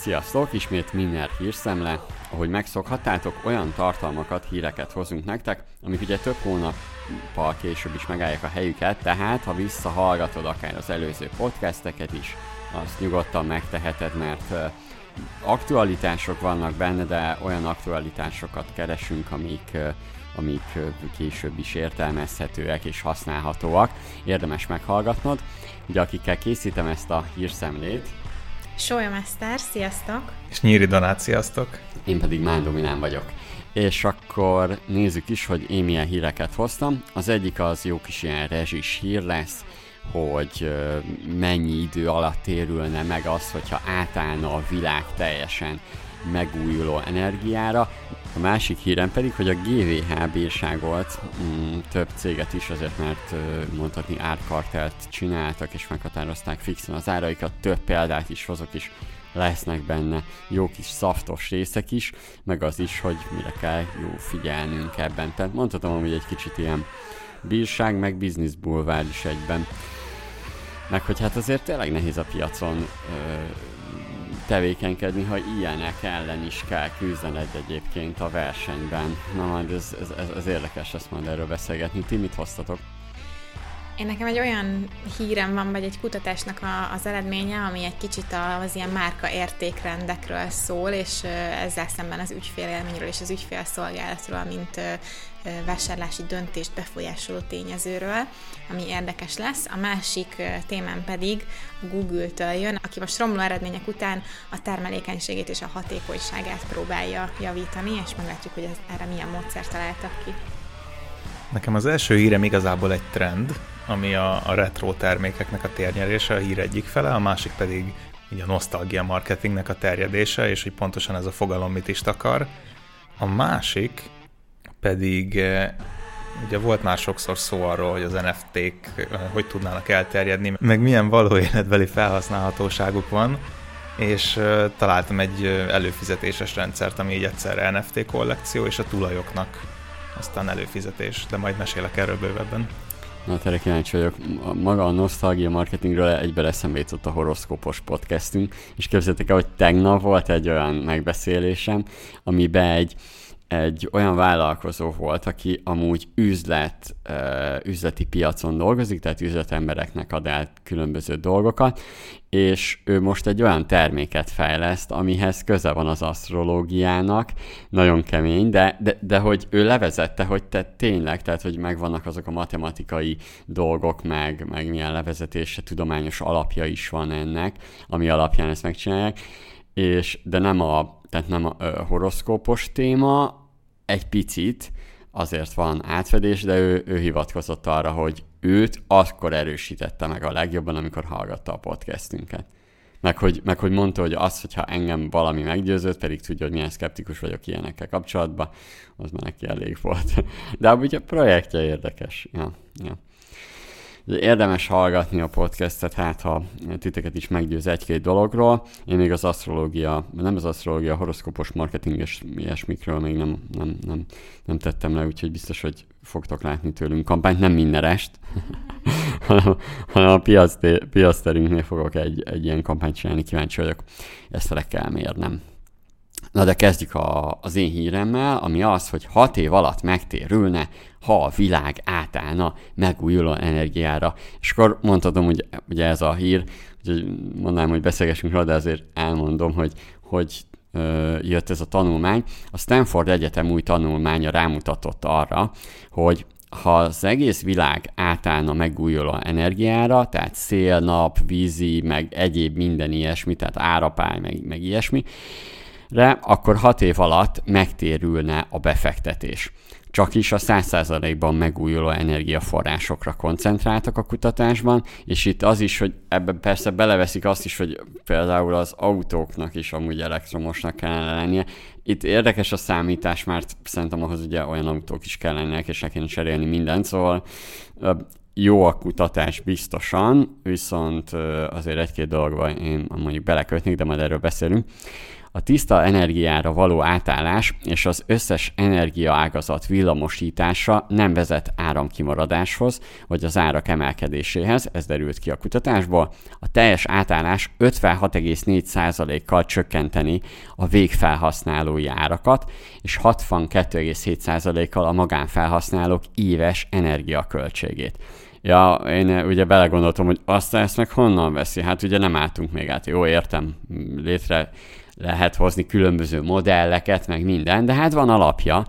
Sziasztok, ismét minden hírszemle. Ahogy megszokhattátok, olyan tartalmakat, híreket hozunk nektek, amik ugye több hónappal később is megállják a helyüket, tehát ha visszahallgatod akár az előző podcasteket is, azt nyugodtan megteheted, mert aktualitások vannak benne, de olyan aktualitásokat keresünk, amik, amik később is értelmezhetőek és használhatóak. Érdemes meghallgatnod. Ugye akikkel készítem ezt a hírszemlét, Sólyom Eszter, sziasztok! És Nyíri Donát, sziasztok! Én pedig Dominán vagyok. És akkor nézzük is, hogy én milyen híreket hoztam. Az egyik az jó kis ilyen rezsis hír lesz, hogy mennyi idő alatt térülne meg az, hogyha átállna a világ teljesen megújuló energiára. A másik hírem pedig, hogy a GVH bírságolt mm, több céget is, azért mert mondhatni árkartelt csináltak és meghatározták fixen az áraikat, több példát is hozok is lesznek benne jó kis szaftos részek is, meg az is, hogy mire kell jó figyelnünk ebben. Tehát mondhatom, hogy egy kicsit ilyen bírság, meg business bulvár is egyben. Meg hogy hát azért tényleg nehéz a piacon ö, tevékenykedni, ha ilyenek ellen is kell küzdened egyébként a versenyben. Na majd ez, ez, ez, ez érdekes lesz majd erről beszélgetni. Ti mit hoztatok? Én nekem egy olyan hírem van, vagy egy kutatásnak a, az eredménye, ami egy kicsit az ilyen márka értékrendekről szól, és ezzel szemben az ügyfélélményről és az ügyfélszolgálatról, mint vásárlási döntést befolyásoló tényezőről, ami érdekes lesz. A másik témám pedig Google-től jön, aki most romló eredmények után a termelékenységét és a hatékonyságát próbálja javítani, és meglátjuk, hogy erre milyen módszert találtak ki. Nekem az első hírem igazából egy trend, ami a, a retro termékeknek a térnyerése, a hír egyik fele, a másik pedig így a nosztalgia marketingnek a terjedése, és hogy pontosan ez a fogalom mit is takar. A másik pedig eh, ugye volt már sokszor szó arról, hogy az NFT-k eh, hogy tudnának elterjedni, meg milyen való életbeli felhasználhatóságuk van, és eh, találtam egy előfizetéses rendszert, ami így egyszerre NFT kollekció, és a tulajoknak aztán előfizetés, de majd mesélek erről bővebben. Na, erre kíváncsi vagyok. Maga a nosztalgia marketingről egybe eszembe jutott a horoszkópos podcastünk, és képzeljétek el, hogy tegnap volt egy olyan megbeszélésem, amiben egy egy olyan vállalkozó volt, aki amúgy üzlet, üzleti piacon dolgozik, tehát üzletembereknek ad el különböző dolgokat, és ő most egy olyan terméket fejleszt, amihez köze van az asztrológiának, nagyon kemény, de, de, de hogy ő levezette, hogy te tényleg, tehát hogy megvannak azok a matematikai dolgok, meg, meg milyen levezetése, tudományos alapja is van ennek, ami alapján ezt megcsinálják, és de nem a tehát nem a horoszkópos téma, egy picit azért van átfedés, de ő, ő hivatkozott arra, hogy őt akkor erősítette meg a legjobban, amikor hallgatta a podcastünket. Meg hogy, meg hogy mondta, hogy az, hogyha engem valami meggyőzött, pedig tudja, hogy milyen szkeptikus vagyok ilyenekkel kapcsolatban, az már neki elég volt. De amúgy a projektje érdekes. Ja, ja. Érdemes hallgatni a podcastet, hát ha titeket is meggyőz egy-két dologról. Én még az asztrológia, nem az asztrológia, a horoszkopos marketing és ilyesmikről még nem, nem, nem, nem tettem le, úgyhogy biztos, hogy fogtok látni tőlünk kampányt, nem mindenest, hanem, hanem a piac, fogok egy, egy ilyen kampányt csinálni, kíváncsi vagyok, ezt le kell mérnem. Na de kezdjük a, az én híremmel, ami az, hogy hat év alatt megtérülne, ha a világ átállna megújuló energiára. És akkor mondhatom, hogy ugye ez a hír, úgyhogy mondanám, hogy beszélgessünk rá, de azért elmondom, hogy, hogy ö, jött ez a tanulmány. A Stanford Egyetem új tanulmánya rámutatott arra, hogy ha az egész világ átállna megújuló energiára, tehát szél, nap, vízi, meg egyéb minden ilyesmi, tehát árapály, meg, meg ilyesmi, re, akkor 6 év alatt megtérülne a befektetés. Csak is a 100%-ban megújuló energiaforrásokra koncentráltak a kutatásban, és itt az is, hogy ebben persze beleveszik azt is, hogy például az autóknak is amúgy elektromosnak kellene lennie. Itt érdekes a számítás, mert szerintem ahhoz ugye olyan autók is kellenek, és ne cserélni mindent, szóval jó a kutatás biztosan, viszont azért egy-két dologban én mondjuk belekötnék, de majd erről beszélünk. A tiszta energiára való átállás és az összes energiaágazat villamosítása nem vezet áramkimaradáshoz, vagy az árak emelkedéséhez, ez derült ki a kutatásból. A teljes átállás 56,4%-kal csökkenteni a végfelhasználói árakat, és 62,7%-kal a magánfelhasználók éves energiaköltségét. Ja, én eh, ugye belegondoltam, hogy azt ezt meg honnan veszi? Hát ugye nem álltunk még át. Jó, értem, létre lehet hozni különböző modelleket, meg minden, de hát van alapja.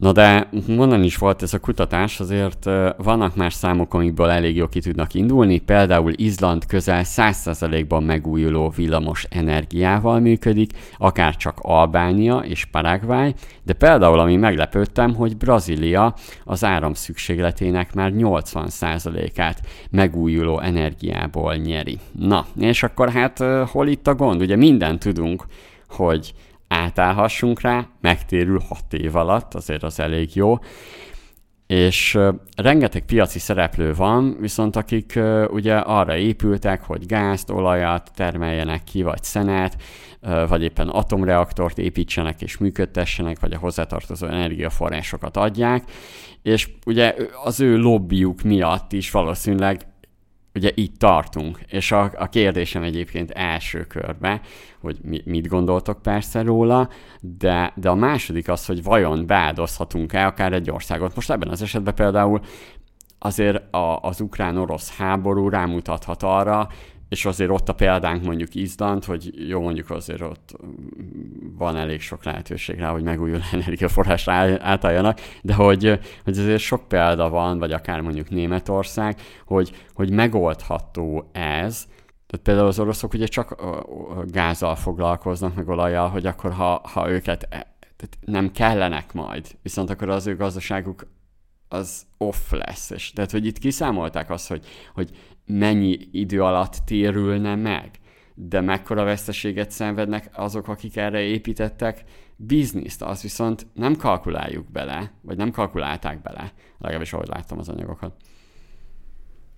Na de mondani is volt ez a kutatás, azért vannak más számok, amikből elég jó ki tudnak indulni, például Izland közel 100%-ban megújuló villamos energiával működik, akár csak Albánia és Paraguay, de például ami meglepődtem, hogy Brazília az áram szükségletének már 80%-át megújuló energiából nyeri. Na, és akkor hát hol itt a gond? Ugye minden tudunk, hogy átállhassunk rá, megtérül 6 év alatt, azért az elég jó. És rengeteg piaci szereplő van, viszont akik ugye arra épültek, hogy gázt, olajat termeljenek ki, vagy szenet, vagy éppen atomreaktort építsenek és működtessenek, vagy a hozzátartozó energiaforrásokat adják, és ugye az ő lobbyjuk miatt is valószínűleg ugye itt tartunk, és a, a kérdésem egyébként első körbe, hogy mi, mit gondoltok persze róla, de, de a második az, hogy vajon beáldozhatunk-e akár egy országot. Most ebben az esetben például azért a, az ukrán-orosz háború rámutathat arra, és azért ott a példánk mondjuk Izland, hogy jó mondjuk azért ott van elég sok lehetőség rá, hogy megújuló energiaforrásra átálljanak, de hogy, hogy azért sok példa van, vagy akár mondjuk Németország, hogy, hogy megoldható ez, tehát például az oroszok ugye csak gázzal foglalkoznak, meg olajjal, hogy akkor ha, ha őket e, tehát nem kellenek majd, viszont akkor az ő gazdaságuk az off lesz. És, tehát, hogy itt kiszámolták azt, hogy, hogy mennyi idő alatt térülne meg, de mekkora veszteséget szenvednek azok, akik erre építettek bizniszt, azt viszont nem kalkuláljuk bele, vagy nem kalkulálták bele, legalábbis ahogy láttam az anyagokat.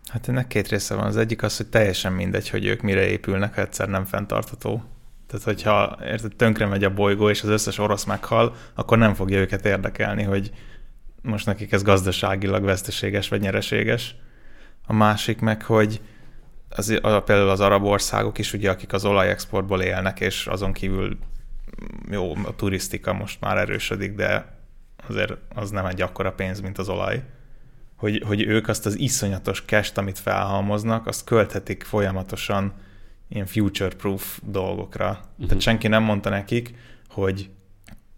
Hát ennek két része van. Az egyik az, hogy teljesen mindegy, hogy ők mire épülnek, ha egyszer nem fenntartható. Tehát, hogyha érted, tönkre megy a bolygó, és az összes orosz meghal, akkor nem fogja őket érdekelni, hogy most nekik ez gazdaságilag veszteséges vagy nyereséges. A másik meg, hogy az, például az arab országok is, ugye, akik az olajexportból élnek, és azon kívül jó, a turisztika most már erősödik, de azért az nem egy akkora pénz, mint az olaj. Hogy, hogy ők azt az iszonyatos cash amit felhalmoznak, azt költhetik folyamatosan ilyen future-proof dolgokra. Uh-huh. Tehát senki nem mondta nekik, hogy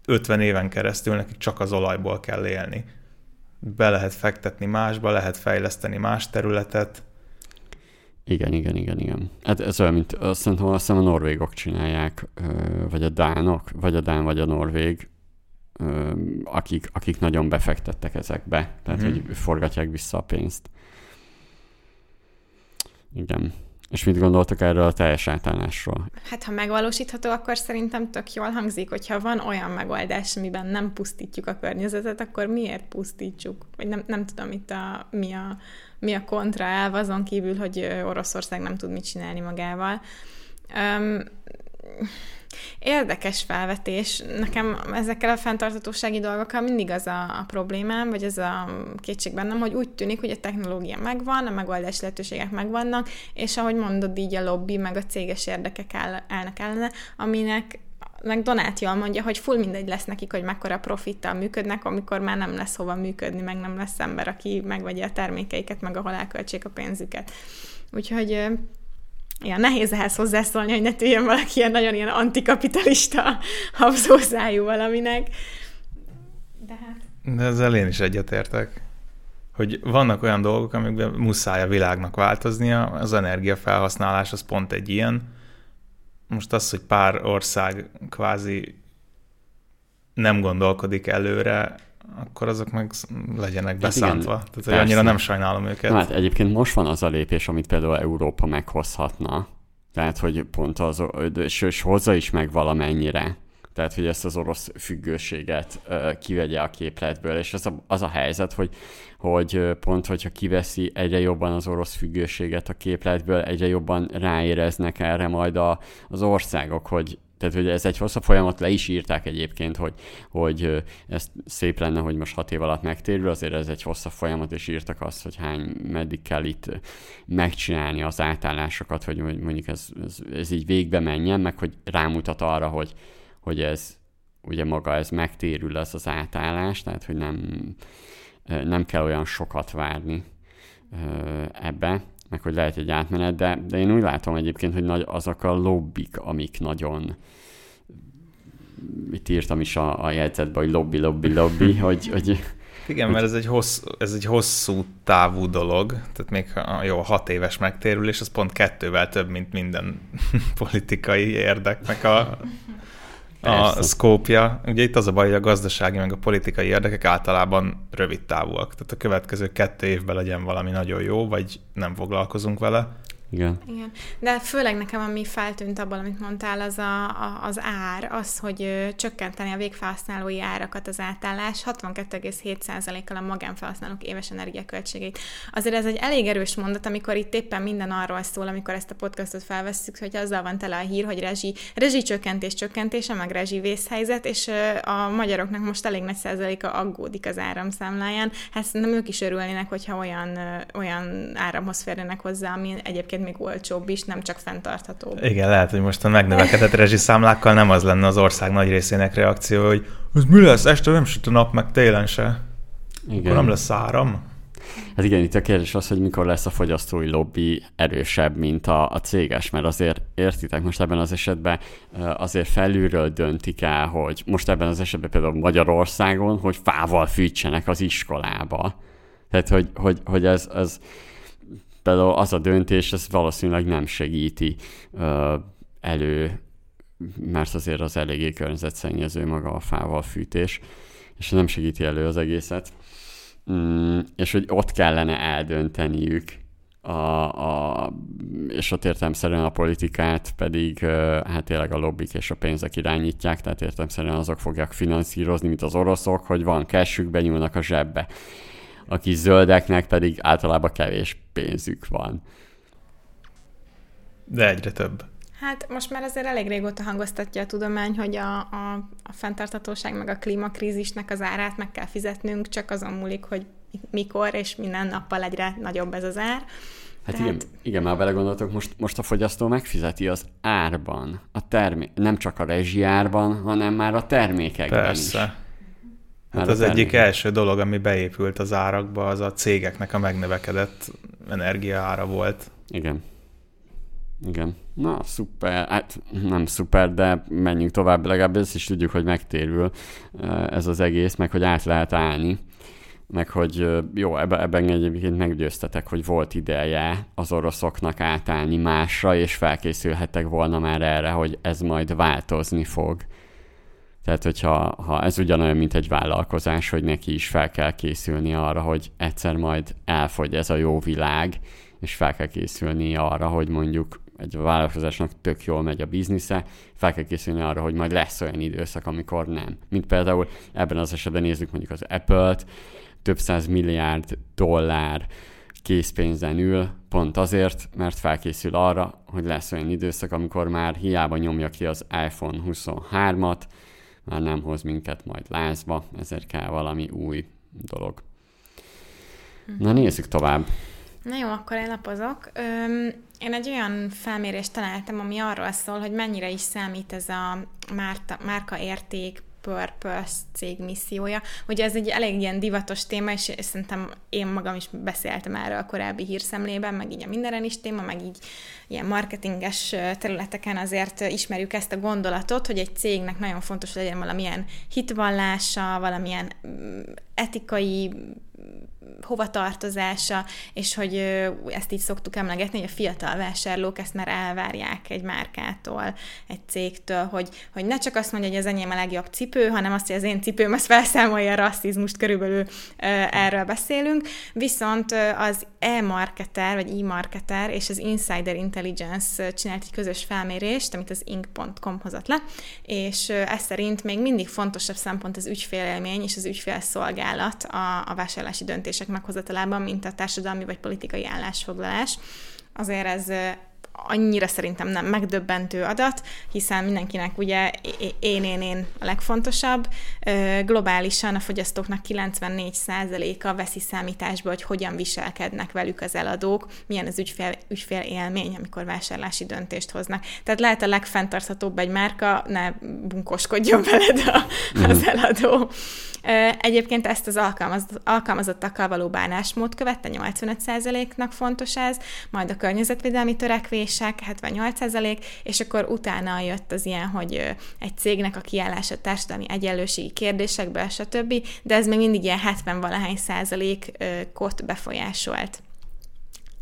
50 éven keresztül nekik csak az olajból kell élni be lehet fektetni másba, lehet fejleszteni más területet. Igen, igen, igen, igen. Hát ez olyan, mint azt szerintem, azt hiszem a norvégok csinálják, vagy a dánok, vagy a dán, vagy a norvég, akik, akik nagyon befektettek ezekbe, tehát hmm. hogy forgatják vissza a pénzt. Igen. És mit gondoltok erről a teljes átállásról? Hát, ha megvalósítható, akkor szerintem tök jól hangzik, hogyha van olyan megoldás, amiben nem pusztítjuk a környezetet, akkor miért pusztítsuk? Vagy nem, nem tudom itt a, mi, a, mi a kontra elv, azon kívül, hogy Oroszország nem tud mit csinálni magával. Um, Érdekes felvetés. Nekem ezekkel a fenntartatósági dolgokkal mindig az a, a problémám, vagy az a kétség bennem, hogy úgy tűnik, hogy a technológia megvan, a megoldás lehetőségek megvannak, és ahogy mondod, így a lobby, meg a céges érdekek áll, állnak ellene, aminek meg Donát jól mondja, hogy full mindegy lesz nekik, hogy mekkora profittal működnek, amikor már nem lesz hova működni, meg nem lesz ember, aki megvegye a termékeiket, meg ahol elköltsék a pénzüket. Úgyhogy ilyen nehéz ehhez hozzászólni, hogy ne tűjön valaki ilyen nagyon ilyen antikapitalista habzózájú valaminek. De hát... De ezzel én is egyetértek. Hogy vannak olyan dolgok, amikben muszáj a világnak változnia, az energiafelhasználás az pont egy ilyen. Most az, hogy pár ország kvázi nem gondolkodik előre, akkor azok meg legyenek beszántva. Hát igen, Tehát, hogy annyira nem sajnálom őket. Hát egyébként most van az a lépés, amit például Európa meghozhatna. Tehát, hogy pont az, és, és hozza is meg valamennyire. Tehát, hogy ezt az orosz függőséget uh, kivegye a képletből, és az a, az a helyzet, hogy, hogy pont, hogyha kiveszi egyre jobban az orosz függőséget a képletből, egyre jobban ráéreznek erre majd a, az országok, hogy tehát, hogy ez egy hosszabb folyamat, le is írták egyébként, hogy, hogy ez szép lenne, hogy most hat év alatt megtérül, azért ez egy hosszabb folyamat, és írtak azt, hogy hány, meddig kell itt megcsinálni az átállásokat, hogy mondjuk ez, ez, ez így végbe menjen, meg hogy rámutat arra, hogy, hogy ez ugye maga ez megtérül az az átállás, tehát hogy nem, nem kell olyan sokat várni ebbe, meg hogy lehet egy átmenet, de, de én úgy látom egyébként, hogy nagy, azok a lobbik, amik nagyon itt írtam is a, a jegyzetbe, hogy lobby, lobby, lobby, hogy, hogy igen, mert ez egy, hossz, ez egy hosszú távú dolog, tehát még jó, hat éves megtérülés, az pont kettővel több, mint minden politikai érdeknek a, a szkópja. Ugye itt az a baj, hogy a gazdasági meg a politikai érdekek általában rövid távúak. Tehát a következő kettő évben legyen valami nagyon jó, vagy nem foglalkozunk vele. Igen. Igen. De főleg nekem, ami feltűnt abból, amit mondtál, az a, a, az ár, az, hogy ö, csökkenteni a végfelhasználói árakat az átállás 62,7%-kal a magánfelhasználók éves energiaköltségeit. Azért ez egy elég erős mondat, amikor itt éppen minden arról szól, amikor ezt a podcastot felvesszük, hogy azzal van tele a hír, hogy rezsi, rezsi csökkentés csökkentése, meg rezsi vészhelyzet, és ö, a magyaroknak most elég nagy százaléka aggódik az áramszámláján. Hát nem ők is örülnének, hogyha olyan, ö, olyan áramhoz férjenek hozzá, ami egyébként még olcsóbb is, nem csak fenntartható. Igen, lehet, hogy most a megnövekedett rezsiszámlákkal nem az lenne az ország nagy részének reakció, hogy ez mi lesz, este nem süt a nap, meg télen se. Igen. Akkor nem lesz áram. Hát igen, itt a kérdés az, hogy mikor lesz a fogyasztói lobby erősebb, mint a, a céges, mert azért értitek most ebben az esetben azért felülről döntik el, hogy most ebben az esetben például Magyarországon, hogy fával fűtsenek az iskolába. Tehát, hogy, hogy, hogy ez, ez például az a döntés, ez valószínűleg nem segíti elő, mert azért az eléggé környezetszennyező maga a fával fűtés, és nem segíti elő az egészet. Mm, és hogy ott kellene eldönteniük, a, a, és ott értelmszerűen a politikát pedig hát tényleg a lobbik és a pénzek irányítják, tehát értelmszerűen azok fogják finanszírozni, mint az oroszok, hogy van cashük, benyúlnak a zsebbe a kis zöldeknek pedig általában kevés pénzük van. De egyre több. Hát most már azért elég régóta hangoztatja a tudomány, hogy a, a, a fenntarthatóság meg a klímakrízisnek az árát meg kell fizetnünk, csak azon múlik, hogy mikor és minden nappal egyre nagyobb ez az ár. Hát Tehát... igen, igen, már belegondoltok, most, most a fogyasztó megfizeti az árban, a termé- nem csak a rezsiárban, hanem már a termékekben Persze. is. Hát az egyik első dolog, ami beépült az árakba, az a cégeknek a megnövekedett ára volt. Igen. Igen. Na, szuper. Hát nem szuper, de menjünk tovább, legalább ezt is tudjuk, hogy megtérül eh, ez az egész, meg hogy át lehet állni. Meg hogy eh, jó, ebben, ebben egyébként meggyőztetek, hogy volt ideje az oroszoknak átállni másra, és felkészülhettek volna már erre, hogy ez majd változni fog tehát, hogyha ha ez ugyanolyan, mint egy vállalkozás, hogy neki is fel kell készülni arra, hogy egyszer majd elfogy ez a jó világ, és fel kell készülni arra, hogy mondjuk egy vállalkozásnak tök jól megy a biznisze, fel kell készülni arra, hogy majd lesz olyan időszak, amikor nem. Mint például ebben az esetben nézzük mondjuk az Apple-t, több száz milliárd dollár készpénzen ül, pont azért, mert felkészül arra, hogy lesz olyan időszak, amikor már hiába nyomja ki az iPhone 23-at, már nem hoz minket majd lázba, ezért kell valami új dolog. Na nézzük tovább. Na jó, akkor én lapozok. Öm, én egy olyan felmérést találtam, ami arról szól, hogy mennyire is számít ez a márta, márka érték, purpose cég missziója. Ugye ez egy elég ilyen divatos téma, és szerintem én magam is beszéltem erről a korábbi hírszemlében, meg így a mindenen is téma, meg így ilyen marketinges területeken azért ismerjük ezt a gondolatot, hogy egy cégnek nagyon fontos, legyen valamilyen hitvallása, valamilyen mm, etikai hovatartozása, és hogy ezt így szoktuk emlegetni, hogy a fiatal vásárlók ezt már elvárják egy márkától, egy cégtől, hogy, hogy ne csak azt mondja, hogy az enyém a legjobb cipő, hanem azt, hogy az én cipőm azt felszámolja a rasszizmust, körülbelül erről beszélünk. Viszont az e-marketer, vagy e-marketer és az Insider Intelligence csinált egy közös felmérést, amit az ink.com hozott le, és ez szerint még mindig fontosabb szempont az ügyfélélmény és az ügyfélszolgálat a, a vásárlási döntések meghozatalában, mint a társadalmi vagy politikai állásfoglalás. Azért ez annyira szerintem nem megdöbbentő adat, hiszen mindenkinek ugye én, én, én a legfontosabb. Globálisan a fogyasztóknak 94%-a veszi számításba, hogy hogyan viselkednek velük az eladók, milyen az ügyfél, ügyfél élmény, amikor vásárlási döntést hoznak. Tehát lehet a legfenntarthatóbb egy márka, ne bunkoskodjon veled a, az mhm. eladó. Egyébként ezt az alkalmaz, alkalmazottakkal való bánásmód követte 85%-nak fontos ez, majd a környezetvédelmi törekvések 78%, és akkor utána jött az ilyen, hogy egy cégnek a kiállása társadalmi egyenlőségi kérdésekbe, stb., de ez még mindig ilyen 70-valahány százalékot befolyásolt.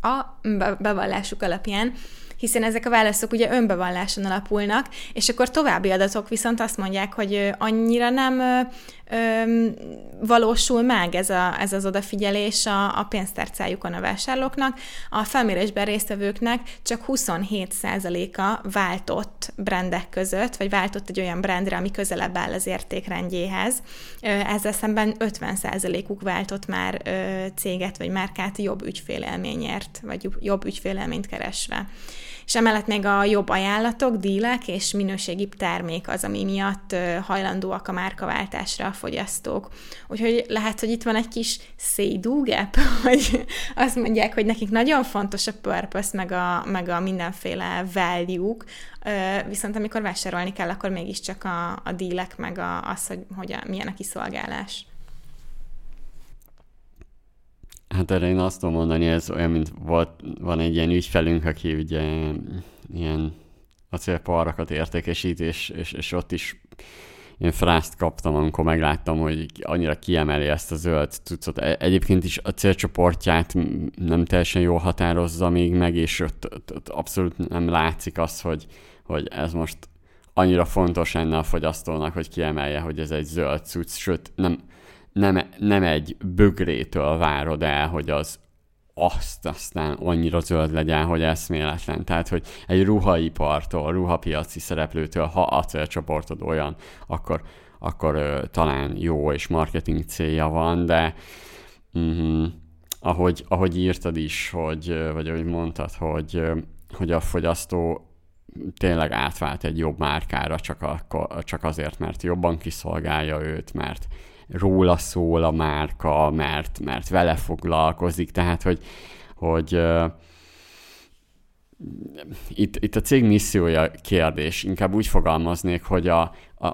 A bevallásuk alapján hiszen ezek a válaszok ugye önbevalláson alapulnak, és akkor további adatok viszont azt mondják, hogy annyira nem ö, ö, valósul meg ez, a, ez az odafigyelés a, a pénztárcájukon a vásárlóknak. A felmérésben résztvevőknek csak 27%-a váltott brandek között, vagy váltott egy olyan brandre, ami közelebb áll az értékrendjéhez. Ezzel szemben 50%-uk váltott már céget vagy márkát jobb ügyfélelményért, vagy jobb ügyfélelményt keresve és emellett még a jobb ajánlatok, dílek és minőségi termék az, ami miatt hajlandóak a márkaváltásra a fogyasztók. Úgyhogy lehet, hogy itt van egy kis do gap, hogy azt mondják, hogy nekik nagyon fontos a purpose, meg a, meg a mindenféle value viszont amikor vásárolni kell, akkor mégiscsak a, a dílek, meg a, az, hogy, hogy a, milyen a kiszolgálás. Hát erre én azt tudom mondani, ez olyan, mint volt, van egy ilyen ügyfelünk, aki ugye ilyen acélparakat értékesít, és, és, és ott is én frászt kaptam, amikor megláttam, hogy annyira kiemeli ezt a zöld cuccot. E, egyébként is a célcsoportját nem teljesen jól határozza még meg, és ott, ott, ott abszolút nem látszik az, hogy, hogy ez most annyira fontos lenne a fogyasztónak, hogy kiemelje, hogy ez egy zöld cucc, sőt, nem, nem, nem egy bögrétől várod el, hogy az azt aztán annyira zöld legyen, hogy eszméletlen. Tehát, hogy egy ruhaipartól, ruhapiaci szereplőtől, ha a célcsoportod olyan, akkor, akkor ö, talán jó és marketing célja van, de uh-huh, ahogy, ahogy írtad is, hogy, vagy ahogy mondtad, hogy, hogy a fogyasztó tényleg átvált egy jobb márkára csak, akkor, csak azért, mert jobban kiszolgálja őt, mert róla szól a márka, mert, mert vele foglalkozik, tehát hogy, hogy itt, itt a cég missziója kérdés. Inkább úgy fogalmaznék, hogy, a, a,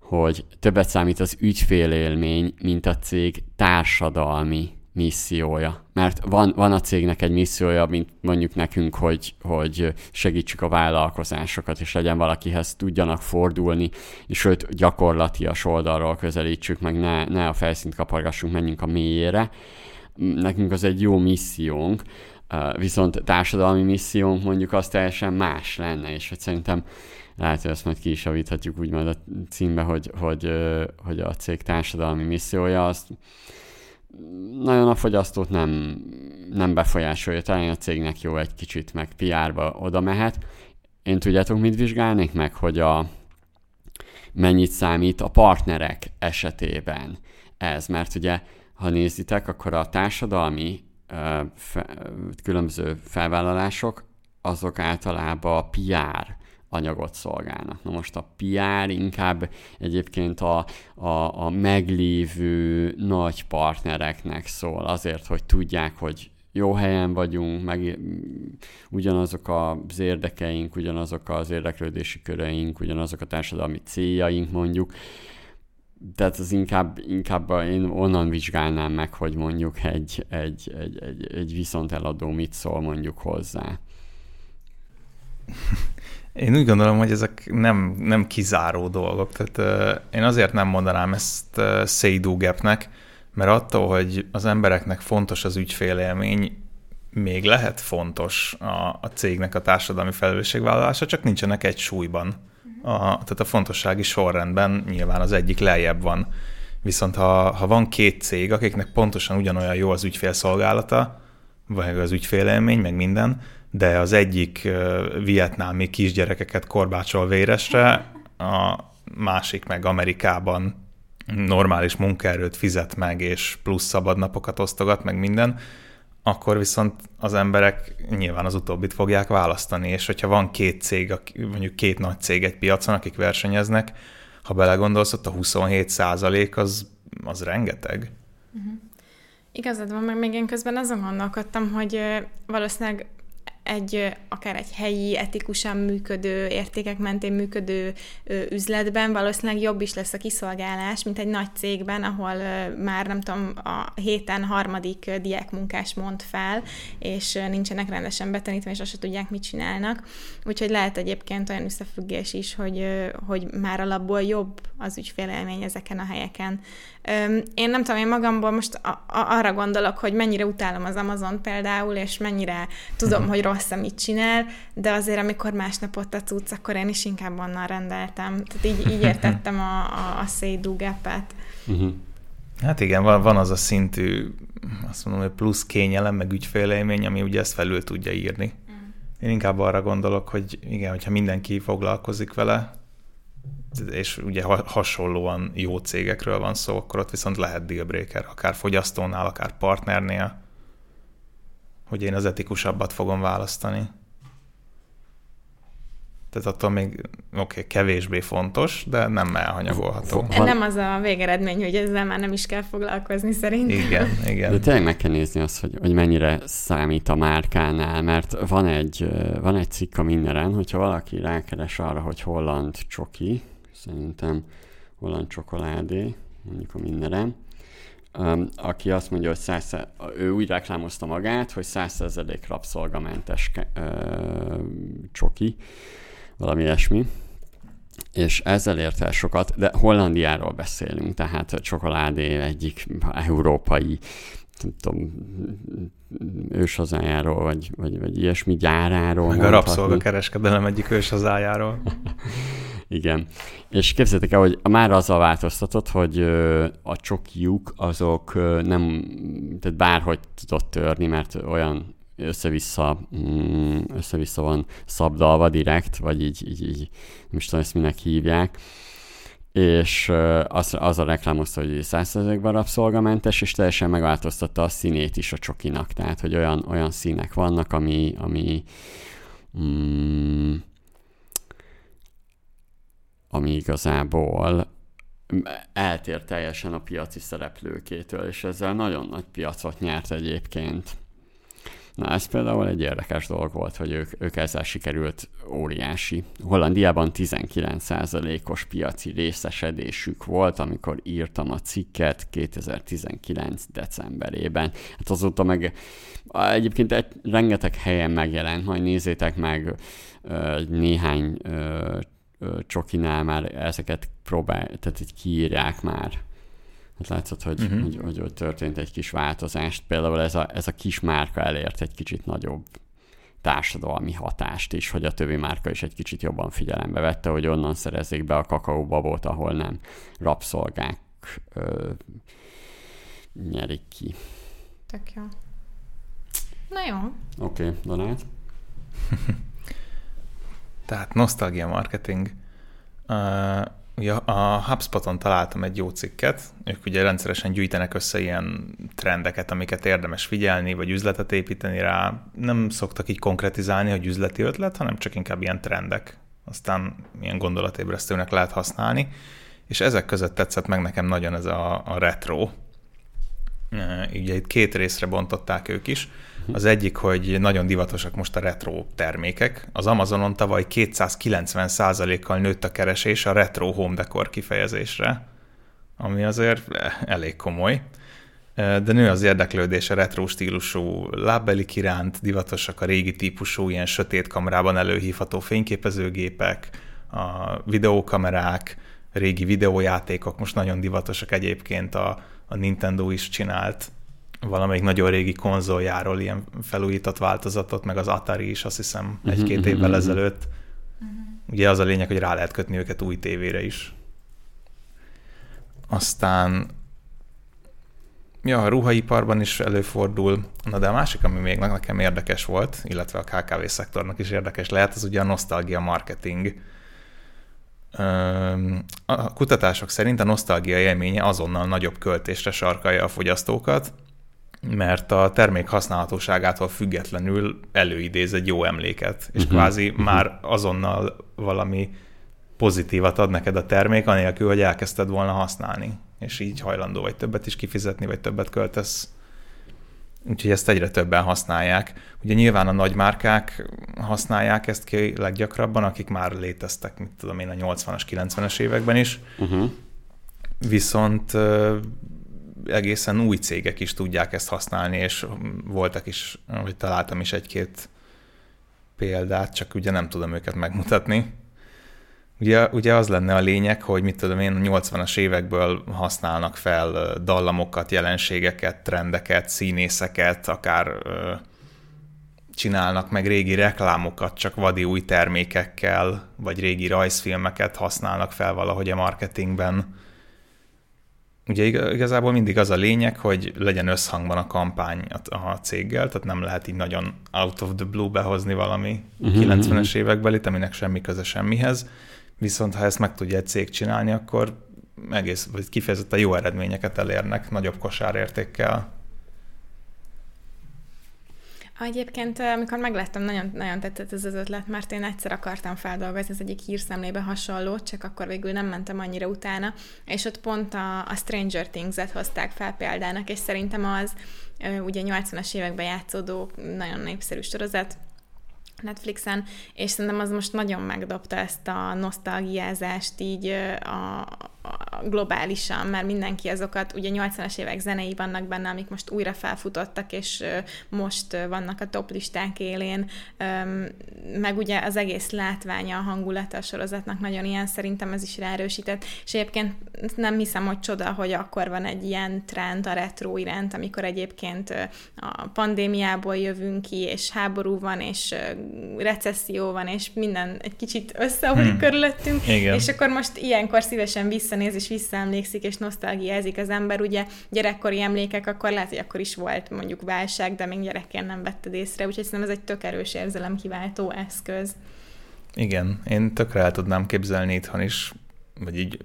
hogy többet számít az ügyfélélmény, mint a cég társadalmi missziója. Mert van, van a cégnek egy missziója, mint mondjuk nekünk, hogy, hogy segítsük a vállalkozásokat, és legyen valakihez tudjanak fordulni, és sőt gyakorlatias oldalról közelítsük, meg ne, ne a felszínt kapargassunk, menjünk a mélyére. Nekünk az egy jó missziónk, viszont társadalmi missziónk mondjuk az teljesen más lenne, és hogy szerintem lehet, hogy ezt majd ki is javíthatjuk úgymond a címbe, hogy, hogy, hogy a cég társadalmi missziója azt nagyon a fogyasztót nem, nem befolyásolja, talán a cégnek jó egy kicsit, meg PR-ba oda mehet. Én tudjátok, mit vizsgálnék meg, hogy a mennyit számít a partnerek esetében ez, mert ugye, ha nézitek, akkor a társadalmi fe, különböző felvállalások, azok általában a PR anyagot szolgálnak. Na most a PR inkább egyébként a, a, a meglévő nagy partnereknek szól, azért, hogy tudják, hogy jó helyen vagyunk, meg ugyanazok az érdekeink, ugyanazok az érdeklődési köreink, ugyanazok a társadalmi céljaink mondjuk, tehát az inkább, inkább én onnan vizsgálnám meg, hogy mondjuk egy, egy, egy, egy, egy viszont eladó mit szól mondjuk hozzá. Én úgy gondolom, hogy ezek nem, nem kizáró dolgok. Tehát uh, én azért nem mondanám ezt uh, say gapnek, mert attól, hogy az embereknek fontos az ügyfélélmény, még lehet fontos a, a cégnek a társadalmi felelősségvállalása, csak nincsenek egy súlyban. A, tehát a fontossági sorrendben nyilván az egyik lejjebb van. Viszont ha, ha van két cég, akiknek pontosan ugyanolyan jó az ügyfélszolgálata, vagy az ügyfélélmény, meg minden, de az egyik vietnámi kisgyerekeket korbácsol véresre, a másik meg Amerikában normális munkaerőt fizet meg, és plusz szabadnapokat osztogat, meg minden, akkor viszont az emberek nyilván az utóbbit fogják választani, és hogyha van két cég, mondjuk két nagy cég egy piacon, akik versenyeznek, ha belegondolsz, ott a 27 százalék az, az rengeteg. Uh-huh. Igazad van, meg még én közben azon gondolkodtam, hogy valószínűleg egy akár egy helyi, etikusan működő, értékek mentén működő üzletben valószínűleg jobb is lesz a kiszolgálás, mint egy nagy cégben, ahol már nem tudom, a héten harmadik diákmunkás mond fel, és nincsenek rendesen betanítva, és azt se tudják, mit csinálnak. Úgyhogy lehet egyébként olyan összefüggés is, hogy, hogy már alapból jobb az ügyfélelmény ezeken a helyeken. Én nem tudom, én magamból most a, arra gondolok, hogy mennyire utálom az Amazon például, és mennyire tudom, hogy rossz, amit csinál, de azért, amikor másnap ott a cucc, akkor én is inkább onnan rendeltem. Tehát így, így értettem a, a, a Seidu gap-et. Uh-huh. Hát igen, van, van az a szintű, azt mondom, hogy plusz kényelem, meg ügyfélélmény, ami ugye ezt felül tudja írni. Mm. Én inkább arra gondolok, hogy igen, hogyha mindenki foglalkozik vele, és ugye hasonlóan jó cégekről van szó, akkor ott viszont lehet dealbreaker, akár fogyasztónál, akár partnernél, hogy én az etikusabbat fogom választani. Tehát attól még oké, okay, kevésbé fontos, de nem elhanyagolható. Van... Nem az a végeredmény, hogy ezzel már nem is kell foglalkozni szerintem. Igen, igen. De tényleg meg kell nézni azt, hogy, hogy mennyire számít a márkánál, mert van egy, van egy cikk a mindenen, hogyha valaki rákeres arra, hogy holland csoki, szerintem holland csokoládé, mondjuk a mindenem, um, aki azt mondja, hogy száz, ő úgy reklámozta magát, hogy 100% rabszolgamentes uh, csoki, valami ilyesmi, és ezzel ért el sokat, de Hollandiáról beszélünk, tehát a csokoládé egyik európai nem tudom, őshazájáról, vagy, vagy, vagy ilyesmi gyáráról. Meg a rabszolgakereskedelem egyik őshazájáról. Igen. És képzeljétek el, hogy már azzal változtatott, hogy a csokiuk azok nem, tehát bárhogy tudott törni, mert olyan össze-vissza, mm, össze-vissza van szabdalva direkt, vagy így, így, így is tudom, ezt minek hívják, és az, az a reklámozta, hogy 100%-ban rabszolgamentes, és teljesen megváltoztatta a színét is a csokinak, tehát, hogy olyan, olyan színek vannak, ami, ami mm, ami igazából eltér teljesen a piaci szereplőkétől, és ezzel nagyon nagy piacot nyert egyébként. Na ez például egy érdekes dolog volt, hogy ők, ők ezzel sikerült óriási. Hollandiában 19%-os piaci részesedésük volt, amikor írtam a cikket 2019. decemberében. Hát azóta meg egyébként egy, rengeteg helyen megjelent, majd nézzétek meg néhány csokinál már ezeket próbál, tehát így kiírják már. Hát látszott, hogy, uh-huh. hogy, hogy, hogy történt egy kis változást. Például ez a, ez a kis márka elért egy kicsit nagyobb társadalmi hatást is, hogy a többi márka is egy kicsit jobban figyelembe vette, hogy onnan szerezzék be a kakaóbabot, ahol nem rabszolgák ö, nyerik ki. Tök jó. Na jó. Oké, okay, Donát. Tehát nosztalgia marketing. Uh, ugye a HubSpoton találtam egy jó cikket, ők ugye rendszeresen gyűjtenek össze ilyen trendeket, amiket érdemes figyelni, vagy üzletet építeni rá. Nem szoktak így konkretizálni, hogy üzleti ötlet, hanem csak inkább ilyen trendek. Aztán ilyen gondolatébresztőnek lehet használni. És ezek között tetszett meg nekem nagyon ez a, a retro. Ugye itt két részre bontották ők is. Az egyik, hogy nagyon divatosak most a retro termékek. Az Amazonon tavaly 290%-kal nőtt a keresés a retro home decor kifejezésre, ami azért eh, elég komoly. Eh, de nő az érdeklődés a retro stílusú lábbelik iránt, divatosak a régi típusú, ilyen sötét kamerában előhívható fényképezőgépek, a videókamerák, régi videójátékok, most nagyon divatosak egyébként a, a Nintendo is csinált valamelyik nagyon régi konzoljáról ilyen felújított változatot, meg az Atari is azt hiszem mhm, egy-két uh-huh, évvel uh-huh. ezelőtt. Ugye az a lényeg, hogy rá lehet kötni őket új tévére is. Aztán ja, a ruhaiparban is előfordul. Na de a másik, ami még nekem érdekes volt, illetve a KKV szektornak is érdekes lehet, az ugye a nosztalgia marketing. A kutatások szerint a nosztalgia élménye azonnal nagyobb költésre sarkalja a fogyasztókat, mert a termék használhatóságától függetlenül előidéz egy jó emléket, és uh-huh. kvázi uh-huh. már azonnal valami pozitívat ad neked a termék, anélkül, hogy elkezdted volna használni, és így hajlandó vagy többet is kifizetni, vagy többet költesz. Úgyhogy ezt egyre többen használják. Ugye nyilván a nagymárkák használják ezt ki leggyakrabban, akik már léteztek, mit tudom én, a 80-as, 90-es években is. Uh-huh. Viszont egészen új cégek is tudják ezt használni, és voltak is, hogy találtam is egy-két példát, csak ugye nem tudom őket megmutatni. Ugye, ugye az lenne a lényeg, hogy mit tudom én, a 80-as évekből használnak fel dallamokat, jelenségeket, trendeket, színészeket, akár csinálnak meg régi reklámokat, csak vadi új termékekkel, vagy régi rajzfilmeket használnak fel valahogy a marketingben Ugye igazából mindig az a lényeg, hogy legyen összhangban a kampány a céggel, tehát nem lehet így nagyon out of the blue behozni valami uh-huh, 90-es uh-huh. évekbelit, aminek semmi köze semmihez. Viszont ha ezt meg tudja egy cég csinálni, akkor egész, vagy kifejezetten jó eredményeket elérnek nagyobb kosárértékkel. Egyébként, amikor megláttam, nagyon, nagyon tetszett ez az ötlet, mert én egyszer akartam feldolgozni az egyik hírszemlébe hasonló, csak akkor végül nem mentem annyira utána, és ott pont a, a Stranger Things-et hozták fel példának, és szerintem az ugye 80-as években játszódó nagyon népszerű sorozat, Netflixen, és szerintem az most nagyon megdobta ezt a nosztalgiázást így a globálisan, mert mindenki azokat, ugye 80-as évek zenei vannak benne, amik most újra felfutottak, és most vannak a top listák élén, meg ugye az egész látványa, a hangulata a sorozatnak nagyon ilyen, szerintem ez is ráerősített, és egyébként nem hiszem, hogy csoda, hogy akkor van egy ilyen trend a retro iránt, amikor egyébként a pandémiából jövünk ki, és háború van, és recesszió van, és minden egy kicsit összeomlik hmm. körülöttünk, Igen. és akkor most ilyenkor szívesen visszanéz, és visszaemlékszik, és nosztalgiázik az ember, ugye gyerekkori emlékek, akkor lehet, hogy akkor is volt mondjuk válság, de még gyerekként nem vetted észre, úgyhogy szerintem ez egy tök erős érzelemkiváltó eszköz. Igen, én tökre el tudnám képzelni itthon is, vagy így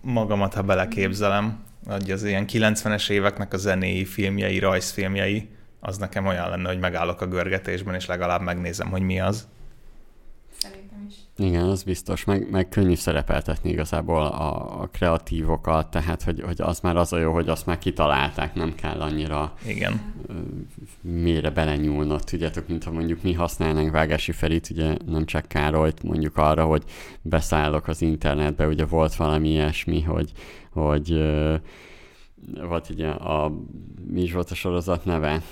magamat, ha beleképzelem, hogy az ilyen 90-es éveknek a zenéi filmjei, rajzfilmjei, az nekem olyan lenne, hogy megállok a görgetésben, és legalább megnézem, hogy mi az. Igen, az biztos, meg, meg könnyű szerepeltetni igazából a, a kreatívokat, tehát hogy, hogy az már az a jó, hogy azt már kitalálták, nem kell annyira Igen. mélyre belenyúlnod, tudjátok, mint ha mondjuk mi használnánk Vágási Ferit, ugye nem csak Károlyt, mondjuk arra, hogy beszállok az internetbe, ugye volt valami ilyesmi, hogy, hogy volt ugye a, mi is volt a sorozat neve?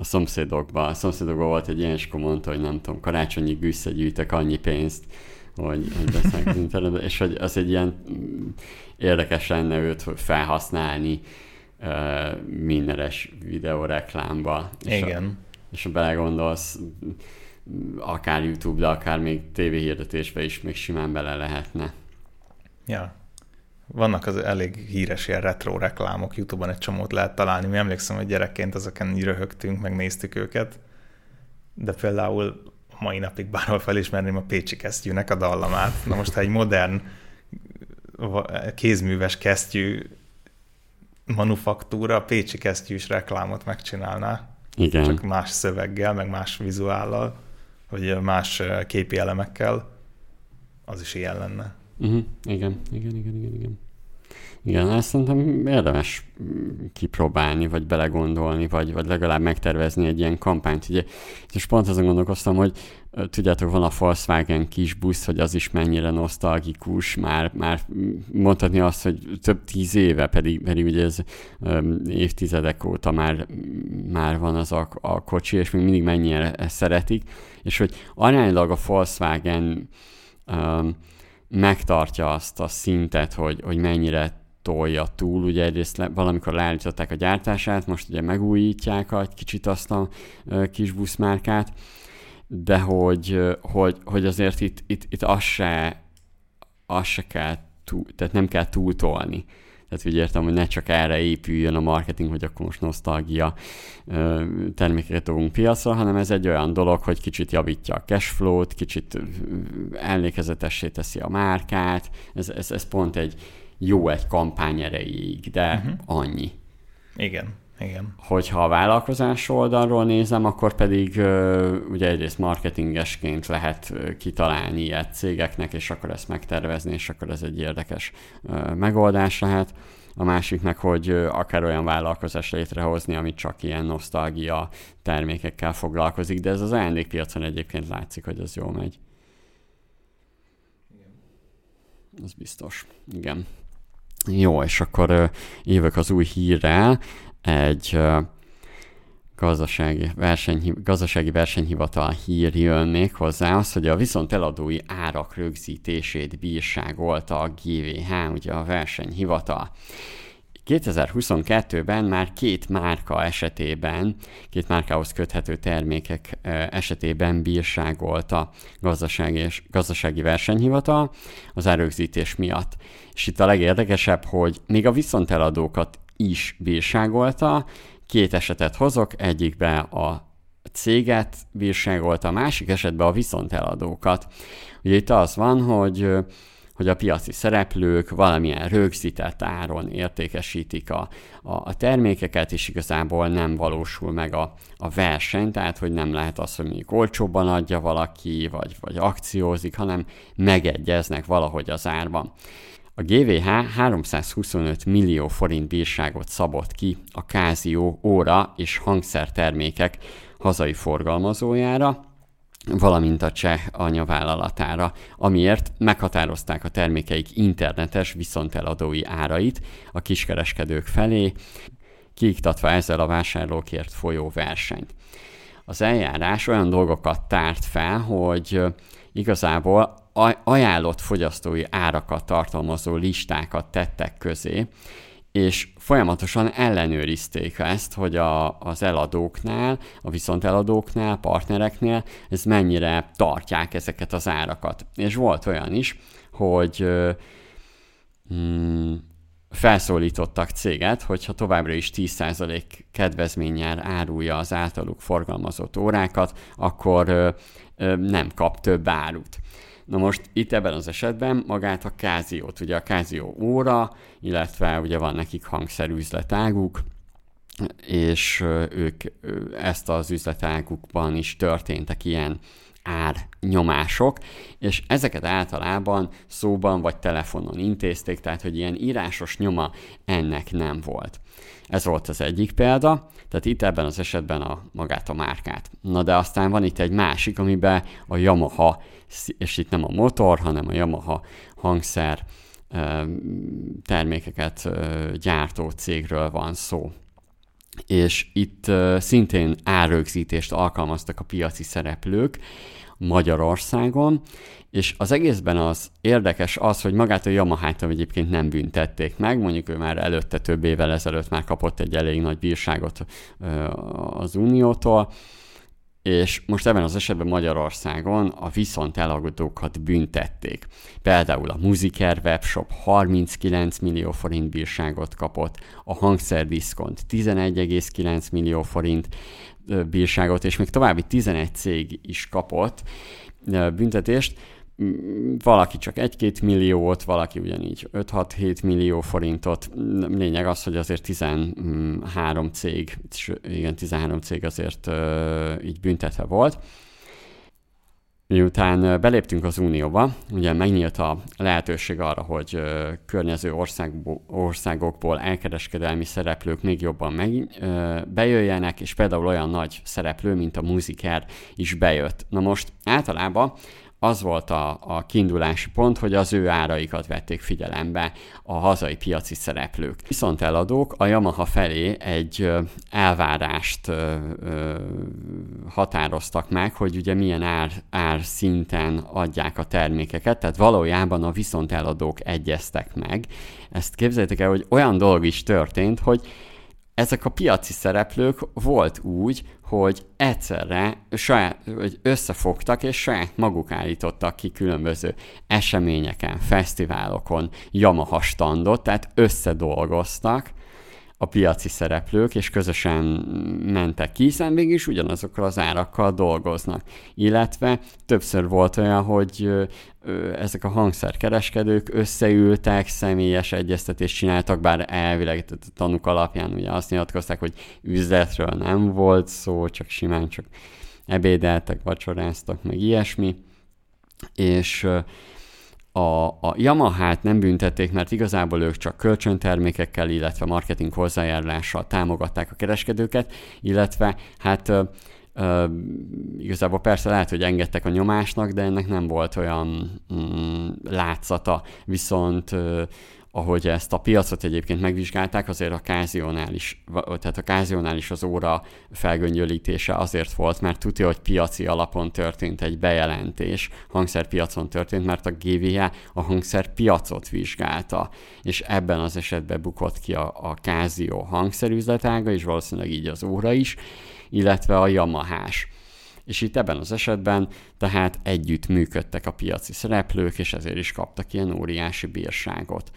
A szomszédokban. A szomszédokban volt egy ilyen, és akkor mondta, hogy nem tudom, karácsonyi összegyűjtek annyi pénzt, hogy, hogy beszélnek internetben, és hogy az egy ilyen mm, érdekes lenne őt felhasználni uh, mindenes videóreklámba. És Igen. A, és ha belegondolsz, akár YouTube, de akár még tévéhirdetésbe is még simán bele lehetne. Ja, vannak az elég híres ilyen retro reklámok, Youtube-on egy csomót lehet találni. Mi emlékszem, hogy gyerekként ezeken így röhögtünk, megnéztük őket, de például mai napig bárhol felismerném a Pécsi kesztyűnek a dallamát. Na most, ha egy modern kézműves kesztyű manufaktúra a Pécsi kesztyűs reklámot megcsinálná. Igen. Csak más szöveggel, meg más vizuállal, vagy más képi elemekkel, az is ilyen lenne. Uh-huh. Igen, igen, igen, igen, igen. Igen, ezt szerintem érdemes kipróbálni, vagy belegondolni, vagy, vagy legalább megtervezni egy ilyen kampányt. Ugye, és pont azon gondolkoztam, hogy tudjátok, van a Volkswagen kis busz, hogy az is mennyire nosztalgikus, már, már mondhatni azt, hogy több tíz éve, pedig, pedig ugye ez um, évtizedek óta már, már van az a, a kocsi, és még mindig mennyire szeretik, és hogy aránylag a Volkswagen um, megtartja azt a szintet, hogy, hogy mennyire tolja túl. Ugye egyrészt le, valamikor leállították a gyártását, most ugye megújítják egy kicsit azt a kis buszmárkát, de hogy, hogy, hogy azért itt, itt, itt az se, az se kell túl, tehát nem kell túltolni. Tehát úgy értem, hogy ne csak erre épüljön a marketing, hogy akkor most nosztalgia termékeket dobunk piacra, hanem ez egy olyan dolog, hogy kicsit javítja a cashflow-t, kicsit emlékezetessé teszi a márkát, ez, ez, ez pont egy jó egy kampány erejéig, de uh-huh. annyi. Igen. Igen. Hogyha a vállalkozás oldalról nézem, akkor pedig ugye egyrészt marketingesként lehet kitalálni ilyet cégeknek, és akkor ezt megtervezni, és akkor ez egy érdekes megoldás lehet. A másik meg, hogy akár olyan vállalkozás létrehozni, amit csak ilyen nosztalgia termékekkel foglalkozik, de ez az ajándékpiacon egyébként látszik, hogy ez jól megy. Ez biztos. Igen. Jó, és akkor jövök az új hírrel. Egy gazdasági, verseny, gazdasági versenyhivatal hír jön még hozzá, az, hogy a viszont eladói árak rögzítését bírságolta a GVH, ugye a versenyhivatal. 2022-ben már két márka esetében, két márkához köthető termékek esetében bírságolta gazdasági, és gazdasági versenyhivatal az árögzítés miatt. És itt a legérdekesebb, hogy még a viszonteladókat is bírságolta, két esetet hozok, egyikbe a céget bírságolta, a másik esetben a viszonteladókat. Ugye itt az van, hogy hogy a piaci szereplők valamilyen rögzített áron értékesítik a, a, a termékeket, és igazából nem valósul meg a, a verseny, tehát hogy nem lehet az, hogy mondjuk olcsóbban adja valaki, vagy, vagy akciózik, hanem megegyeznek valahogy az árban. A GVH 325 millió forint bírságot szabott ki a Casio óra és hangszertermékek hazai forgalmazójára, valamint a cseh anyavállalatára, amiért meghatározták a termékeik internetes viszonteladói árait a kiskereskedők felé, kiiktatva ezzel a vásárlókért folyó versenyt. Az eljárás olyan dolgokat tárt fel, hogy igazából ajánlott fogyasztói árakat tartalmazó listákat tettek közé, és folyamatosan ellenőrizték ezt, hogy a, az eladóknál, a viszont eladóknál, partnereknél ez mennyire tartják ezeket az árakat. És volt olyan is, hogy hmm, felszólítottak céget, hogyha továbbra is 10% kedvezménnyel árulja az általuk forgalmazott órákat, akkor ö, ö, nem kap több árut. Na most itt ebben az esetben magát a káziót, ugye a kázió óra, illetve ugye van nekik hangszerüzletáguk, és ők ezt az üzletágukban is történtek ilyen árnyomások, és ezeket általában szóban vagy telefonon intézték, tehát hogy ilyen írásos nyoma ennek nem volt. Ez volt az egyik példa, tehát itt ebben az esetben a magát a márkát. Na de aztán van itt egy másik, amiben a Yamaha, és itt nem a motor, hanem a Yamaha hangszer termékeket gyártó cégről van szó. És itt szintén árrögzítést alkalmaztak a piaci szereplők, Magyarországon, és az egészben az érdekes az, hogy magát a Yamaha-t egyébként nem büntették meg, mondjuk ő már előtte több évvel ezelőtt már kapott egy elég nagy bírságot az Uniótól, és most ebben az esetben Magyarországon a viszont elagadókat büntették. Például a Musiker webshop 39 millió forint bírságot kapott, a hangszerdiszkont 11,9 millió forint bírságot, és még további 11 cég is kapott büntetést, valaki csak 1-2 milliót, valaki ugyanígy 5-6-7 millió forintot. Lényeg az, hogy azért 13 cég, igen, 13 cég azért így büntetve volt. Miután beléptünk az Unióba, ugye megnyílt a lehetőség arra, hogy környező országokból elkereskedelmi szereplők még jobban meg, bejöjjenek, és például olyan nagy szereplő, mint a Musiker is bejött. Na most általában az volt a, a kiindulási pont, hogy az ő áraikat vették figyelembe a hazai piaci szereplők. Viszont eladók a Yamaha felé egy elvárást határoztak meg, hogy ugye milyen ár, ár szinten adják a termékeket, tehát valójában a viszont eladók egyeztek meg. Ezt képzeljétek el, hogy olyan dolog is történt, hogy ezek a piaci szereplők volt úgy, hogy egyszerre saját, hogy összefogtak, és saját maguk állítottak ki különböző eseményeken, fesztiválokon Yamaha standot, tehát összedolgoztak, a piaci szereplők, és közösen mentek ki, hiszen végig ugyanazokkal az árakkal dolgoznak. Illetve többször volt olyan, hogy ezek a hangszerkereskedők összeültek, személyes egyeztetést csináltak, bár elvileg a tanuk alapján ugye azt nyilatkozták, hogy üzletről nem volt szó, csak simán csak ebédeltek, vacsoráztak, meg ilyesmi, és a, a Yamaha-t nem büntették, mert igazából ők csak kölcsöntermékekkel, illetve marketing hozzájárulással támogatták a kereskedőket, illetve hát ö, ö, igazából persze lehet, hogy engedtek a nyomásnak, de ennek nem volt olyan mm, látszata, viszont ö, ahogy ezt a piacot egyébként megvizsgálták, azért a káziónál is, tehát a káziónál is az óra felgöngyölítése azért volt, mert tudja, hogy piaci alapon történt egy bejelentés, hangszerpiacon történt, mert a GVH a hangszerpiacot vizsgálta, és ebben az esetben bukott ki a, a kázió hangszerüzletága, és valószínűleg így az óra is, illetve a Yamahás. És itt ebben az esetben tehát együtt működtek a piaci szereplők, és ezért is kaptak ilyen óriási bírságot.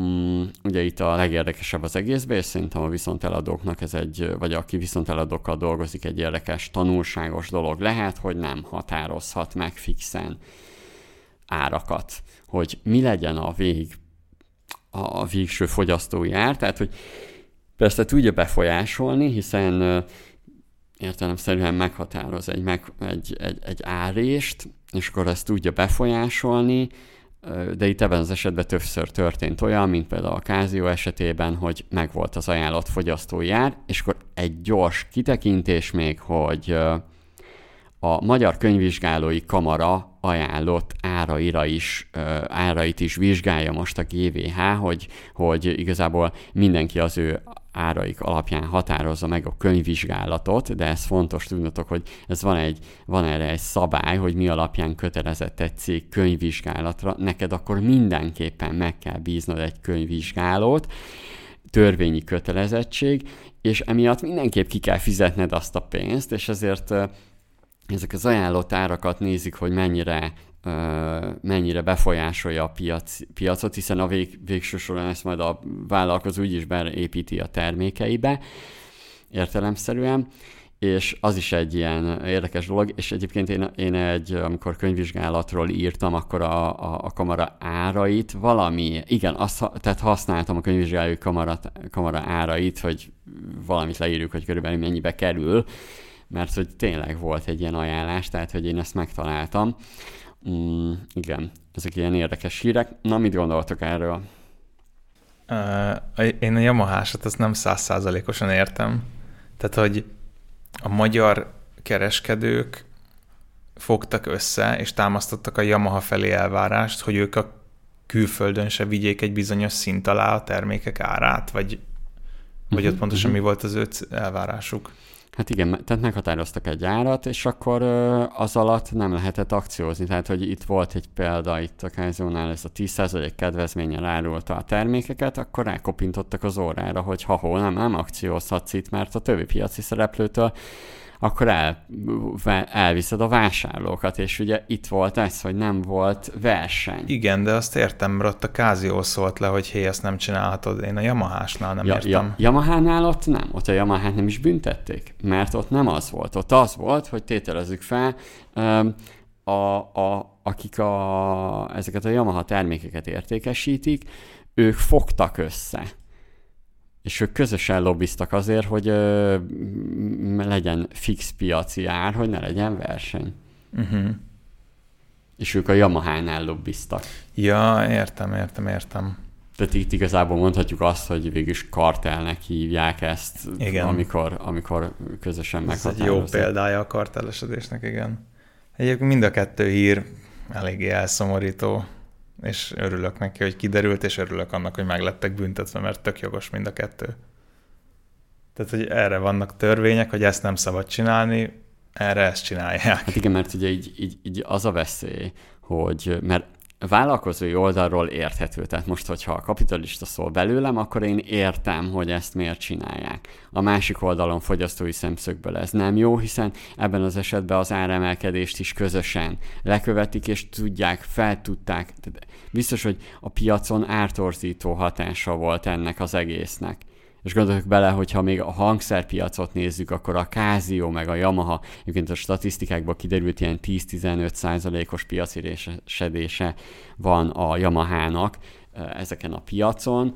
Mm, ugye itt a legérdekesebb az egészben, és szerintem a viszonteladóknak ez egy, vagy aki viszonteladókkal dolgozik, egy érdekes tanulságos dolog lehet, hogy nem határozhat meg fixen árakat, hogy mi legyen a vég, a végső fogyasztói ár, tehát hogy persze tudja befolyásolni, hiszen értelemszerűen meghatároz egy, meg, egy, egy, egy árést, és akkor ezt tudja befolyásolni, de itt ebben az esetben többször történt olyan, mint például a Kázió esetében, hogy megvolt az ajánlott fogyasztói ár, és akkor egy gyors kitekintés még, hogy a Magyar Könyvvizsgálói Kamara ajánlott áraira is, árait is vizsgálja most a GVH, hogy, hogy igazából mindenki az ő áraik alapján határozza meg a könyvvizsgálatot, de ez fontos tudnotok, hogy ez van, egy, van erre egy szabály, hogy mi alapján kötelezett egy cég könyvvizsgálatra, neked akkor mindenképpen meg kell bíznod egy könyvvizsgálót, törvényi kötelezettség, és emiatt mindenképp ki kell fizetned azt a pénzt, és ezért ezek az ajánlott árakat nézik, hogy mennyire mennyire befolyásolja a piac, piacot, hiszen a vég, végső soron ezt majd a vállalkozó úgyis beépíti a termékeibe értelemszerűen, és az is egy ilyen érdekes dolog, és egyébként én, én egy, amikor könyvvizsgálatról írtam, akkor a, a, a kamara árait valami, igen, azt, tehát használtam a könyvvizsgálói kamara, kamara árait, hogy valamit leírjuk, hogy körülbelül mennyibe kerül, mert hogy tényleg volt egy ilyen ajánlás, tehát hogy én ezt megtaláltam. Mm, igen, ezek ilyen érdekes hírek. Na, mit gondoltok erről? Uh, én a Yamaha-sat azt nem százszázalékosan értem. Tehát, hogy a magyar kereskedők fogtak össze, és támasztottak a Yamaha felé elvárást, hogy ők a külföldön se vigyék egy bizonyos szint alá a termékek árát, vagy, vagy uh-huh, ott pontosan uh-huh. mi volt az ő elvárásuk? Hát igen, tehát meghatároztak egy árat, és akkor az alatt nem lehetett akciózni. Tehát, hogy itt volt egy példa, itt a Kázónál ez a 10% kedvezményen árulta a termékeket, akkor rákopintottak az órára, hogy ha hol nem, nem akciózhatsz itt, mert a többi piaci szereplőtől akkor el, elviszed a vásárlókat, és ugye itt volt ez, hogy nem volt verseny. Igen, de azt értem, mert ott a Kázió szólt le, hogy hé, ezt nem csinálhatod. Én a Yamahásnál nem ja, értem. Ja, Yamahánál ott nem, ott a Yamahát nem is büntették, mert ott nem az volt. Ott az volt, hogy tételezzük fel, a, a, akik a, ezeket a Yamaha termékeket értékesítik, ők fogtak össze és ők közösen lobbiztak azért, hogy ö, legyen fix piaci ár, hogy ne legyen verseny. Uh-huh. És ők a Yamaha-nál lobbiztak. Ja, értem, értem, értem. Tehát itt igazából mondhatjuk azt, hogy végülis kartelnek hívják ezt, igen. Amikor, amikor közösen meghatározik. Ez egy jó példája a kartellesedésnek, igen. Egyébként mind a kettő hír eléggé elszomorító és örülök neki, hogy kiderült, és örülök annak, hogy meglettek büntetve, mert tök jogos mind a kettő. Tehát, hogy erre vannak törvények, hogy ezt nem szabad csinálni, erre ezt csinálják. Hát igen, mert ugye így, így, így az a veszély, hogy mert vállalkozói oldalról érthető. Tehát most, hogyha a kapitalista szól belőlem, akkor én értem, hogy ezt miért csinálják. A másik oldalon fogyasztói szemszögből ez nem jó, hiszen ebben az esetben az áremelkedést is közösen lekövetik, és tudják, fel tudták. Biztos, hogy a piacon ártorzító hatása volt ennek az egésznek És gondolok bele, hogyha még a hangszerpiacot nézzük, akkor a Casio meg a Yamaha, egyébként a statisztikákból kiderült ilyen 10-15 százalékos piaci résedése van a Yamahának ezeken a piacon,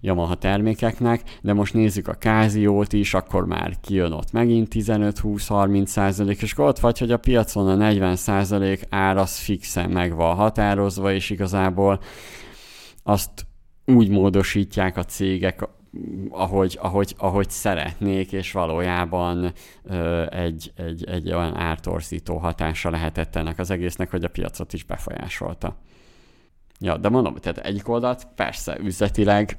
Yamaha termékeknek, de most nézzük a Casio-t is, akkor már kijön ott megint 15-20-30 százalék, és ott vagy, hogy a piacon a 40 százalék ár az fixen meg van határozva, és igazából azt úgy módosítják a cégek, ahogy, ahogy, ahogy szeretnék, és valójában ö, egy, egy, egy olyan ártorzító hatása lehetett ennek az egésznek, hogy a piacot is befolyásolta. Ja, de mondom, tehát egyik oldalt persze üzletileg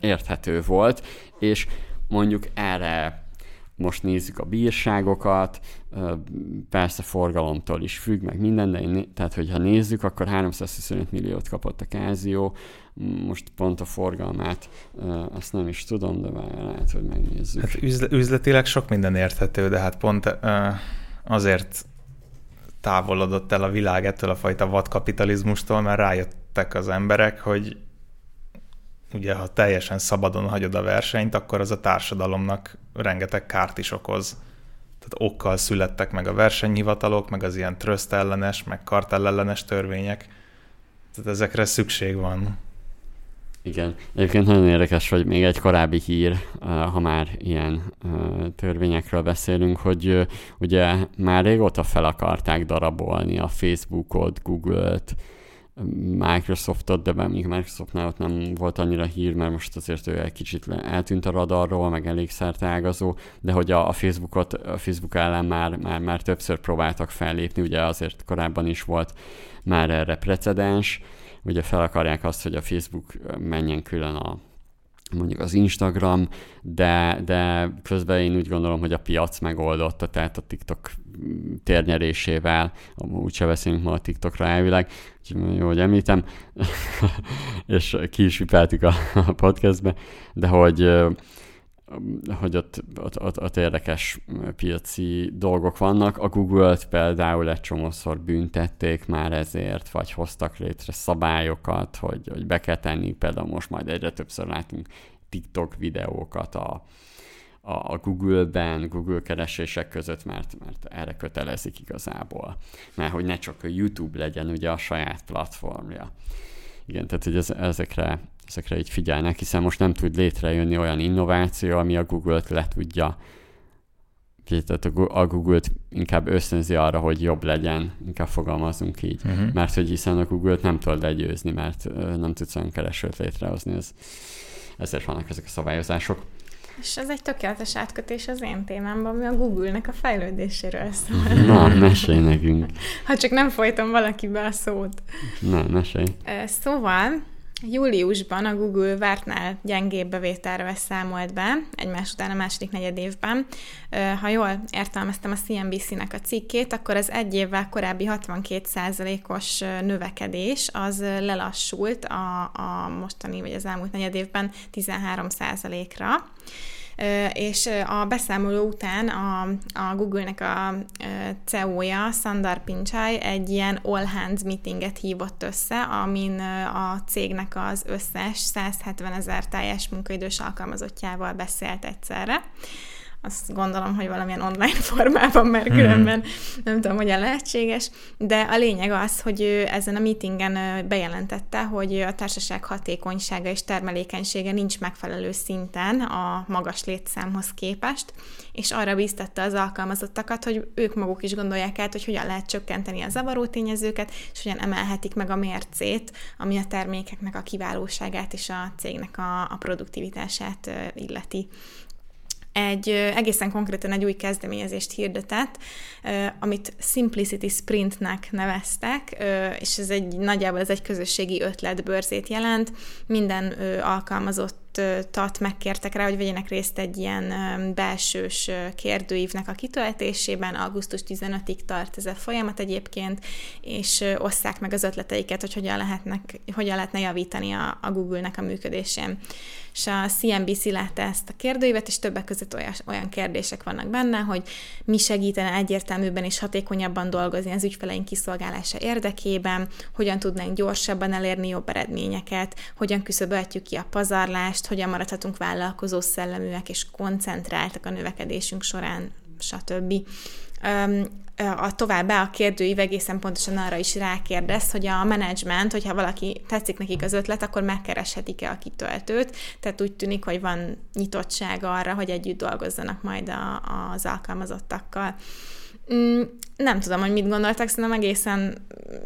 érthető volt, és mondjuk erre most nézzük a bírságokat, persze forgalomtól is függ, meg minden, de én, tehát hogyha nézzük, akkor 325 milliót kapott a Kázió, most pont a forgalmát, azt nem is tudom, de lehet, hogy megnézzük. Hát üzletileg sok minden érthető, de hát pont azért távolodott el a világ ettől a fajta vadkapitalizmustól, mert rájöttek az emberek, hogy ugye ha teljesen szabadon hagyod a versenyt, akkor az a társadalomnak rengeteg kárt is okoz. Tehát okkal születtek meg a versenyhivatalok, meg az ilyen tröszt ellenes, meg kartellellenes törvények. Tehát ezekre szükség van. Igen, egyébként nagyon érdekes, hogy még egy korábbi hír, ha már ilyen törvényekről beszélünk, hogy ugye már régóta fel akarták darabolni a Facebookot, Google-t, Microsoftot, de még Microsoftnál ott nem volt annyira hír, mert most azért ő egy kicsit eltűnt a radarról, meg elég ágazó, de hogy a, a Facebookot, a Facebook ellen már, már, már többször próbáltak fellépni, ugye azért korábban is volt már erre precedens, ugye fel akarják azt, hogy a Facebook menjen külön a mondjuk az Instagram, de, de közben én úgy gondolom, hogy a piac megoldotta, tehát a TikTok térnyerésével, úgyse beszélünk ma a TikTokra elvileg, úgyhogy jó, hogy említem, és ki is a, a podcastbe, de hogy hogy ott, ott, ott, ott érdekes piaci dolgok vannak. A Google-t például egy csomószor büntették már ezért, vagy hoztak létre szabályokat, hogy, hogy be kell tenni, például most majd egyre többször látunk TikTok videókat a, a, Google-ben, Google keresések között, mert, mert erre kötelezik igazából. Mert hogy ne csak a YouTube legyen ugye a saját platformja. Igen, tehát hogy ez, ezekre ezekre így figyelnek, hiszen most nem tud létrejönni olyan innováció, ami a Google-t le tudja tehát a Google-t inkább ösztönzi arra, hogy jobb legyen, inkább fogalmazunk így, uh-huh. mert hogy hiszen a Google-t nem tudod legyőzni, mert nem tudsz olyan keresőt létrehozni, ez, ezért vannak ezek a szabályozások. És ez egy tökéletes átkötés az én témámban, ami a Google-nek a fejlődéséről szól. Na, mesélj nekünk. Ha csak nem folytom valakibe a szót. Na, mesélj. Szóval Júliusban a Google vártnál gyengébb bevételre számolt be, egymás után a második negyed évben. Ha jól értelmeztem a CNBC-nek a cikkét, akkor az egy évvel korábbi 62%-os növekedés az lelassult a, a mostani vagy az elmúlt negyed évben 13%-ra és a beszámoló után a, a Google-nek a CEO-ja, Sundar Pichai egy ilyen all hands meetinget hívott össze, amin a cégnek az összes 170 ezer teljes munkaidős alkalmazottjával beszélt egyszerre azt gondolom, hogy valamilyen online formában, mert mhm. különben mm. nem tudom, hogyan lehetséges, de a lényeg az, hogy ő ezen a meetingen bejelentette, hogy a társaság hatékonysága és termelékenysége nincs megfelelő szinten a magas létszámhoz képest, és arra bíztatta az alkalmazottakat, hogy ők maguk is gondolják át, hogy hogyan lehet csökkenteni a zavaró tényezőket, és hogyan emelhetik meg a mércét, ami a termékeknek a kiválóságát és a cégnek a, a produktivitását illeti egy egészen konkrétan egy új kezdeményezést hirdetett, amit Simplicity Sprintnek neveztek, és ez egy nagyjából ez egy közösségi ötletbörzét jelent. Minden alkalmazott tat megkértek rá, hogy vegyenek részt egy ilyen belsős kérdőívnek a kitöltésében. Augusztus 15-ig tart ez a folyamat egyébként, és osszák meg az ötleteiket, hogy hogyan, lehetnek, hogyan lehetne javítani a, a Google-nek a működésén és a CNBC látta ezt a kérdőívet, és többek között olyan, kérdések vannak benne, hogy mi segítene egyértelműbben és hatékonyabban dolgozni az ügyfeleink kiszolgálása érdekében, hogyan tudnánk gyorsabban elérni jobb eredményeket, hogyan küszöböltjük ki a pazarlást, hogyan maradhatunk vállalkozó szelleműek és koncentráltak a növekedésünk során, stb a továbbá a kérdőív egészen pontosan arra is rákérdez, hogy a menedzsment, hogyha valaki tetszik nekik az ötlet, akkor megkereshetik-e a kitöltőt. Tehát úgy tűnik, hogy van nyitottság arra, hogy együtt dolgozzanak majd a, az alkalmazottakkal. Mm, nem tudom, hogy mit gondoltak, szerintem egészen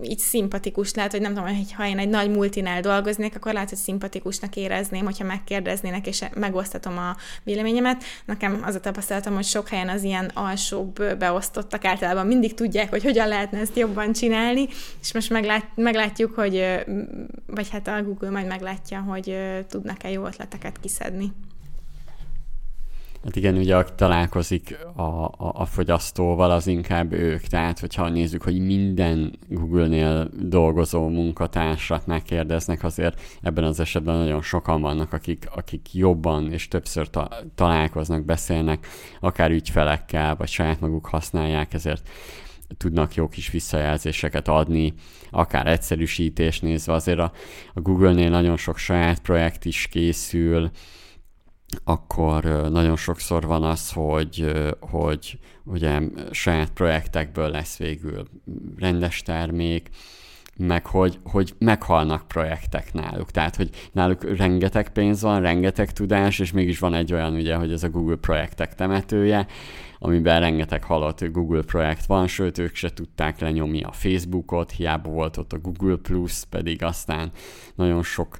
így szimpatikus lehet, hogy nem tudom, hogy ha én egy nagy multinál dolgoznék, akkor lehet, hogy szimpatikusnak érezném, hogyha megkérdeznének, és megosztatom a véleményemet. Nekem az a tapasztalatom, hogy sok helyen az ilyen alsóbb beosztottak általában mindig tudják, hogy hogyan lehetne ezt jobban csinálni, és most meglát, meglátjuk, hogy, vagy hát a Google majd meglátja, hogy tudnak-e jó ötleteket kiszedni. Hát igen, ugye aki találkozik a, a, a fogyasztóval, az inkább ők. Tehát, hogyha nézzük, hogy minden Google-nél dolgozó munkatársat megkérdeznek, azért ebben az esetben nagyon sokan vannak, akik, akik jobban és többször ta, találkoznak, beszélnek, akár ügyfelekkel, vagy saját maguk használják, ezért tudnak jó kis visszajelzéseket adni, akár egyszerűsítés nézve. Azért a, a Google-nél nagyon sok saját projekt is készül, akkor nagyon sokszor van az, hogy, hogy ugye saját projektekből lesz végül rendes termék, meg hogy, hogy meghalnak projektek náluk. Tehát, hogy náluk rengeteg pénz van, rengeteg tudás, és mégis van egy olyan, ugye, hogy ez a Google projektek temetője, amiben rengeteg halott Google projekt van, sőt, ők se tudták lenyomni a Facebookot, hiába volt ott a Google Plus, pedig aztán nagyon sok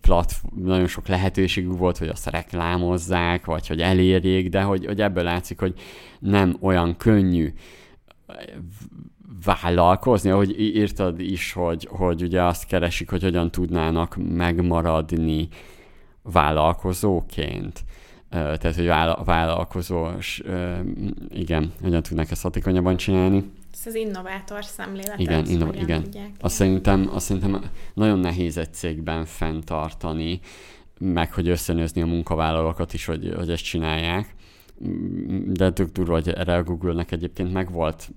platform, nagyon sok lehetőségük volt, hogy azt reklámozzák, vagy hogy elérjék, de hogy, hogy ebből látszik, hogy nem olyan könnyű vállalkozni, ahogy írtad is, hogy, hogy ugye azt keresik, hogy hogyan tudnának megmaradni vállalkozóként. Tehát, hogy vállalkozós, igen, hogyan tudnak ezt hatékonyabban csinálni. Ez az innovátor szemlélet. Igen, inno- igen. Azt szerintem, azt szerintem nagyon nehéz egy cégben fenntartani, meg hogy összenőzni a munkavállalókat is, hogy, hogy ezt csinálják de tök durva, hogy erre a Google-nek egyébként megvolt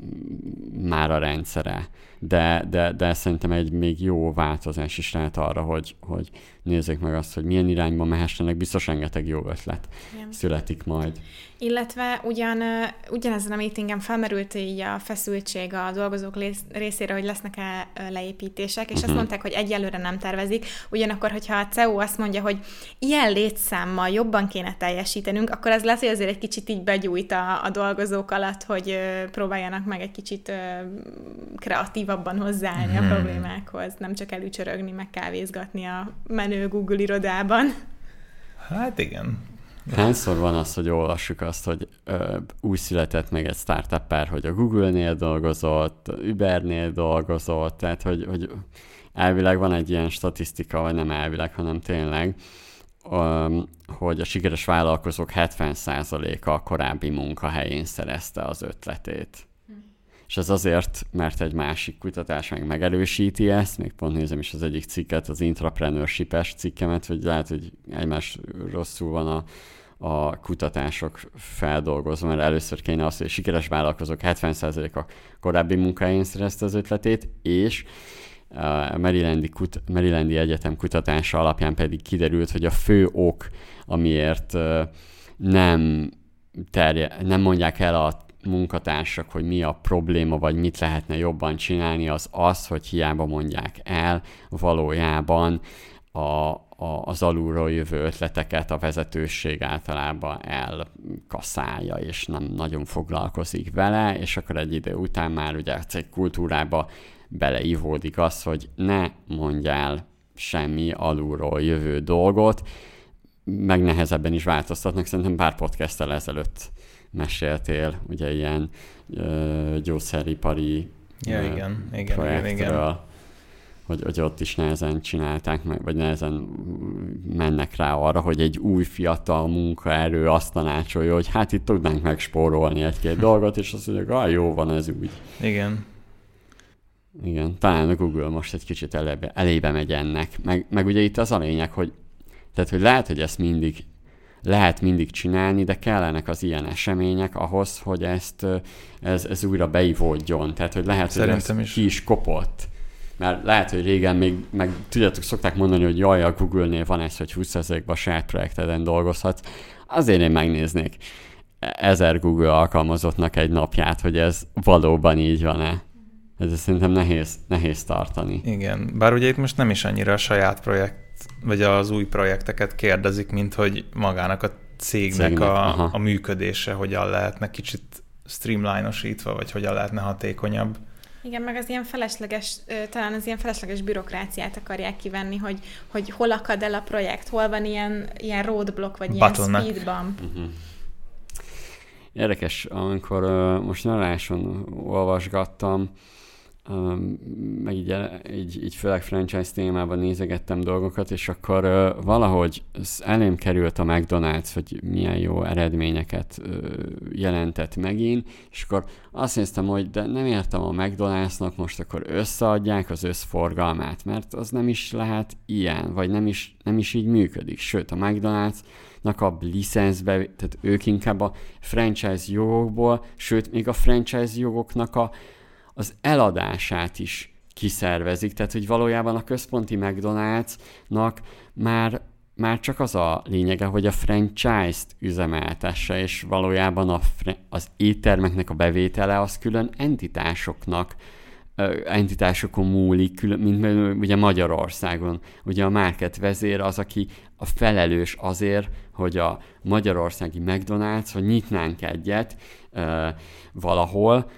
már a rendszere, de, de, de szerintem egy még jó változás is lehet arra, hogy, hogy nézzék meg azt, hogy milyen irányba mehessenek, biztos rengeteg jó ötlet Igen. születik majd. Illetve ugyan, ugyanezen a meetingen felmerült így a feszültség a dolgozók részére, hogy lesznek-e leépítések, és azt mhm. mondták, hogy egyelőre nem tervezik. Ugyanakkor, hogyha a CEO azt mondja, hogy ilyen létszámmal jobban kéne teljesítenünk, akkor az lesz, hogy azért egy kicsit így begyújt a, a dolgozók alatt, hogy próbáljanak meg egy kicsit kreatívabban hozzáállni uh-huh. a mhm. problémákhoz, nem csak előcsörögni, meg kávézgatni a menő Google irodában. Hát igen, Hányszor van az, hogy olvassuk azt, hogy ö, úgy született meg egy startup hogy a Google-nél dolgozott, Uber-nél dolgozott, tehát hogy, hogy elvileg van egy ilyen statisztika, vagy nem elvileg, hanem tényleg, ö, hogy a sikeres vállalkozók 70%-a a korábbi munkahelyén szerezte az ötletét. És ez azért, mert egy másik kutatás meg megerősíti ezt, még pont nézem is az egyik cikket, az intrapreneurship-es cikkemet, hogy lehet, hogy egymás rosszul van a, a kutatások feldolgozva, mert először kéne azt, hogy sikeres vállalkozók 70%-a korábbi munkáján szerezte az ötletét, és a Marylandi, kut- Marylandi Egyetem kutatása alapján pedig kiderült, hogy a fő ok, amiért nem, terje, nem mondják el a munkatársak, hogy mi a probléma, vagy mit lehetne jobban csinálni, az az, hogy hiába mondják el, valójában a, a, az alulról jövő ötleteket a vezetőség általában elkaszálja, és nem nagyon foglalkozik vele, és akkor egy idő után már ugye egy kultúrába beleivódik az, hogy ne mondjál semmi alulról jövő dolgot, meg nehezebben is változtatnak, szerintem pár podcasttel ezelőtt meséltél, ugye ilyen ö, gyógyszeripari ja, ö, igen, igen, projektről, igen, igen. Hogy, hogy ott is nehezen csinálták meg, vagy nehezen mennek rá arra, hogy egy új fiatal munkaerő azt tanácsolja, hogy hát itt tudnánk megspórolni egy-két dolgot, és azt mondják, ah, jó van ez úgy. Igen. Igen, talán a Google most egy kicsit elébe, elébe megy ennek. Meg, meg ugye itt az a lényeg, hogy tehát, hogy lehet, hogy ezt mindig lehet mindig csinálni, de kellenek az ilyen események ahhoz, hogy ezt ez, ez újra beivódjon. Tehát, hogy lehet, Szerintem hogy ez is. ki is kopott. mert lehet, hogy régen még, meg tudjátok, szokták mondani, hogy jaj, a Google-nél van ez, hogy 20%-ban saját projekteden dolgozhatsz. Azért én megnéznék ezer Google alkalmazottnak egy napját, hogy ez valóban így van-e. Ez szerintem nehéz, nehéz tartani. Igen, bár ugye itt most nem is annyira a saját projekt, vagy az új projekteket kérdezik, mint hogy magának a cégnek, cégnek a, a működése hogyan lehetne kicsit streamlinosítva, vagy hogyan lehetne hatékonyabb. Igen, meg az ilyen felesleges, talán az ilyen felesleges bürokráciát akarják kivenni, hogy, hogy hol akad el a projekt, hol van ilyen, ilyen roadblock, vagy Bottleneck. ilyen speed bump. Uh-huh. Érdekes, amikor uh, most naráson olvasgattam, meg így, így, így főleg franchise témában nézegettem dolgokat, és akkor uh, valahogy elém került a McDonald's, hogy milyen jó eredményeket uh, jelentett megint, és akkor azt néztem, hogy de nem értem a McDonald'snak most akkor összeadják az összforgalmát, mert az nem is lehet ilyen, vagy nem is, nem is így működik. Sőt, a McDonald's a licenszbe, tehát ők inkább a franchise jogokból, sőt, még a franchise jogoknak a az eladását is kiszervezik, tehát hogy valójában a központi McDonald'snak már már csak az a lényege, hogy a franchise-t üzemeltesse, és valójában a, az éttermeknek a bevétele az külön entitásoknak, entitásokon múlik, külön, mint ugye Magyarországon. Ugye a market vezér az, aki a felelős azért, hogy a magyarországi McDonald's, hogy nyitnánk egyet valahol,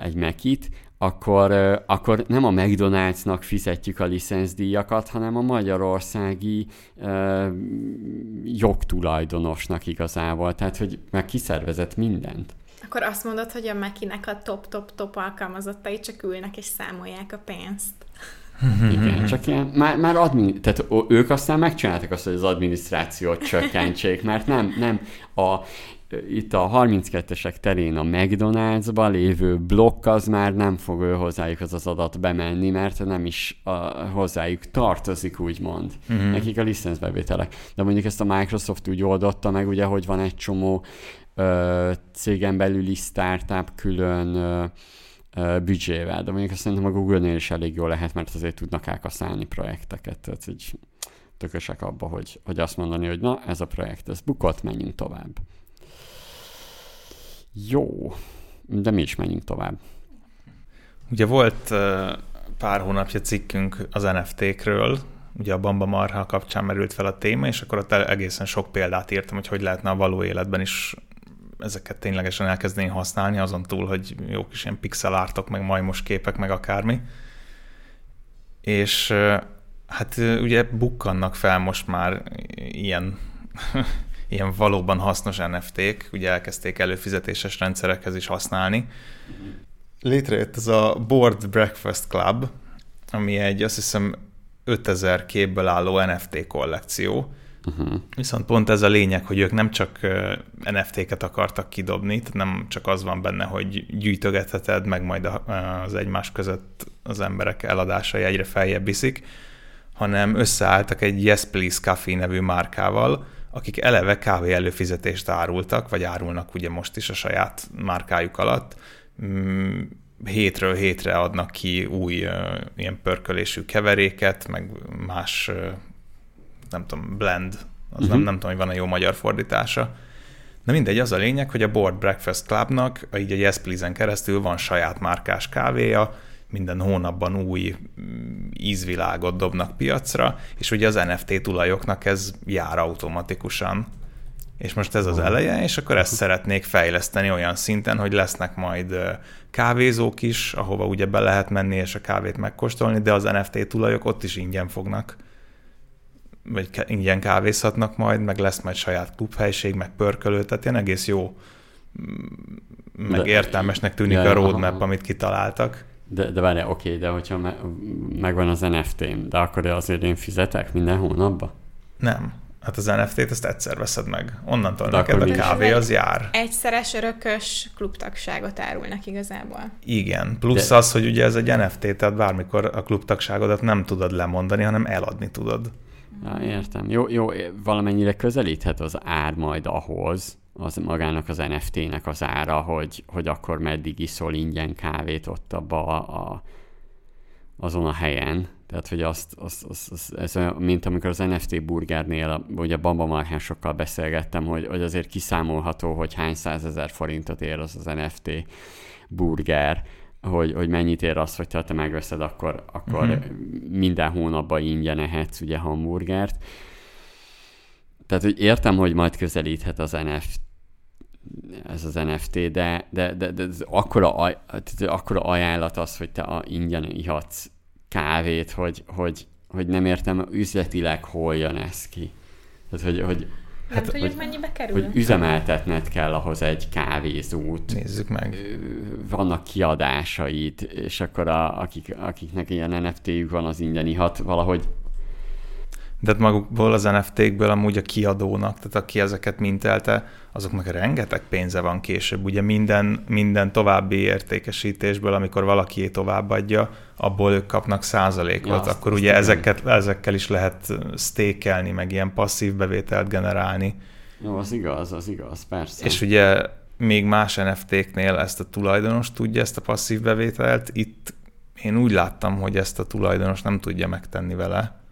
egy Mekit, akkor, akkor nem a McDonald'snak fizetjük a licenszdíjakat, hanem a magyarországi uh, jogtulajdonosnak igazából. Tehát, hogy meg kiszervezett mindent. Akkor azt mondod, hogy a Mekinek a top-top-top alkalmazottai csak ülnek és számolják a pénzt. Igen, csak ilyen, már, már admin, tehát ők aztán megcsináltak azt, hogy az adminisztrációt csökkentsék, mert nem, nem a itt a 32-esek terén a McDonald'sban lévő blokk az már nem fog ő hozzájuk az az adat bemenni, mert nem is a, hozzájuk tartozik, úgymond. Mm-hmm. Nekik a licenszbevételek. De mondjuk ezt a Microsoft úgy oldotta meg, ugye, hogy van egy csomó ö, cégen belüli startup külön ö, ö, büdzsével, de mondjuk azt szerintem a Google-nél is elég jó lehet, mert azért tudnak elkaszálni projekteket, tehát így tökösek abba, hogy, hogy azt mondani, hogy na, ez a projekt, ez bukott, menjünk tovább. Jó, de mi is menjünk tovább. Ugye volt pár hónapja cikkünk az NFT-kről, ugye a Bamba Marha kapcsán merült fel a téma, és akkor ott egészen sok példát írtam, hogy hogy lehetne a való életben is ezeket ténylegesen elkezdeni használni, azon túl, hogy jó kis ilyen pixel ártok, meg majmos képek, meg akármi. És hát ugye bukkannak fel most már ilyen ilyen valóban hasznos NFT-k, ugye elkezdték előfizetéses rendszerekhez is használni. Létrejött ez a Board Breakfast Club, ami egy azt hiszem 5000 képből álló NFT kollekció, Uh-huh. Viszont pont ez a lényeg, hogy ők nem csak NFT-ket akartak kidobni, tehát nem csak az van benne, hogy gyűjtögetheted, meg majd az egymás között az emberek eladásai egyre feljebb viszik, hanem összeálltak egy Yes Please Coffee nevű márkával, akik eleve kávé előfizetést árultak, vagy árulnak ugye most is a saját márkájuk alatt, mm, hétről hétre adnak ki új ilyen pörkölésű keveréket, meg más, nem tudom, blend, az uh-huh. nem, nem tudom, hogy van a jó magyar fordítása. Na mindegy, az a lényeg, hogy a Board Breakfast Clubnak, így a Yes Please-en keresztül van saját márkás kávéja, minden hónapban új mm, ízvilágot dobnak piacra, és ugye az NFT tulajoknak ez jár automatikusan. És most ez az eleje, és akkor ezt szeretnék fejleszteni olyan szinten, hogy lesznek majd kávézók is, ahova ugye be lehet menni és a kávét megkóstolni, de az NFT tulajok ott is ingyen fognak vagy ingyen kávézhatnak majd, meg lesz majd saját klubhelység, meg pörkölő, tehát ilyen egész jó, mm, meg de, értelmesnek tűnik ja, a roadmap, aha. amit kitaláltak. De, de várj, oké, okay, de hogyha me, megvan az NFT-m, de akkor azért én fizetek minden hónapban? Nem. Hát az NFT-t ezt egyszer veszed meg. Onnantól de neked a kávé az jár. Egyszeres örökös klubtagságot árulnak igazából. Igen. Plusz de... az, hogy ugye ez egy NFT, tehát bármikor a klubtagságodat nem tudod lemondani, hanem eladni tudod. Ja, értem. Jó, jó, valamennyire közelíthet az ár majd ahhoz, az magának az NFT-nek az ára, hogy, hogy akkor meddig iszol ingyen kávét ott abba a, a azon a helyen, tehát, hogy azt, azt, azt, azt ez olyan, mint amikor az NFT burgernél, vagy a bamba marhásokkal beszélgettem, hogy, hogy azért kiszámolható, hogy hány százezer forintot ér az az NFT burger, hogy, hogy mennyit ér az, hogy te megveszed, akkor, akkor uh-huh. minden hónapban ingyen ehetsz ugye hamburgert. Tehát, hogy értem, hogy majd közelíthet az NFT, ez az NFT, de, de, de, de ez akkora, akkora ajánlat az, hogy te a ingyen ihatsz kávét, hogy, hogy, hogy nem értem üzletileg hol jön ez ki. Tehát, hogy, hogy nem hát, tudjuk, hogy, mennyibe kerül. Hogy üzemeltetned kell ahhoz egy kávézót. Nézzük meg. Vannak kiadásaid, és akkor a, akik, akiknek ilyen NFT-jük van, az ingyen ihat, valahogy de hát magukból az NFT-kből amúgy a kiadónak, tehát aki ezeket mintelte, azoknak rengeteg pénze van később. Ugye minden, minden további értékesítésből, amikor valaki továbbadja, abból ők kapnak százalékot, ja, akkor azt ugye ezeket, ezekkel is lehet stékelni, meg ilyen passzív bevételt generálni. Jó, az igaz, az igaz, persze. És ugye még más NFT-knél ezt a tulajdonos tudja, ezt a passzív bevételt, itt én úgy láttam, hogy ezt a tulajdonos nem tudja megtenni vele,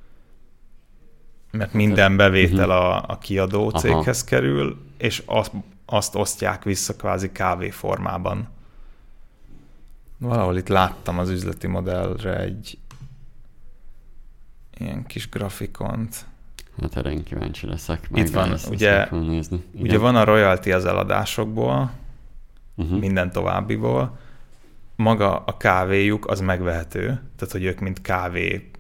mert minden bevétel mhm. a, a kiadó céghez Aha. kerül, és azt, azt osztják vissza kvázi kávé formában. Valahol itt láttam az üzleti modellre egy ilyen kis grafikont. Hát erre én kíváncsi leszek. Itt van, ezt ugye, nézni. ugye van a royalty az eladásokból, uh-huh. minden továbbiból, maga a kávéjuk az megvehető, tehát hogy ők mint kávé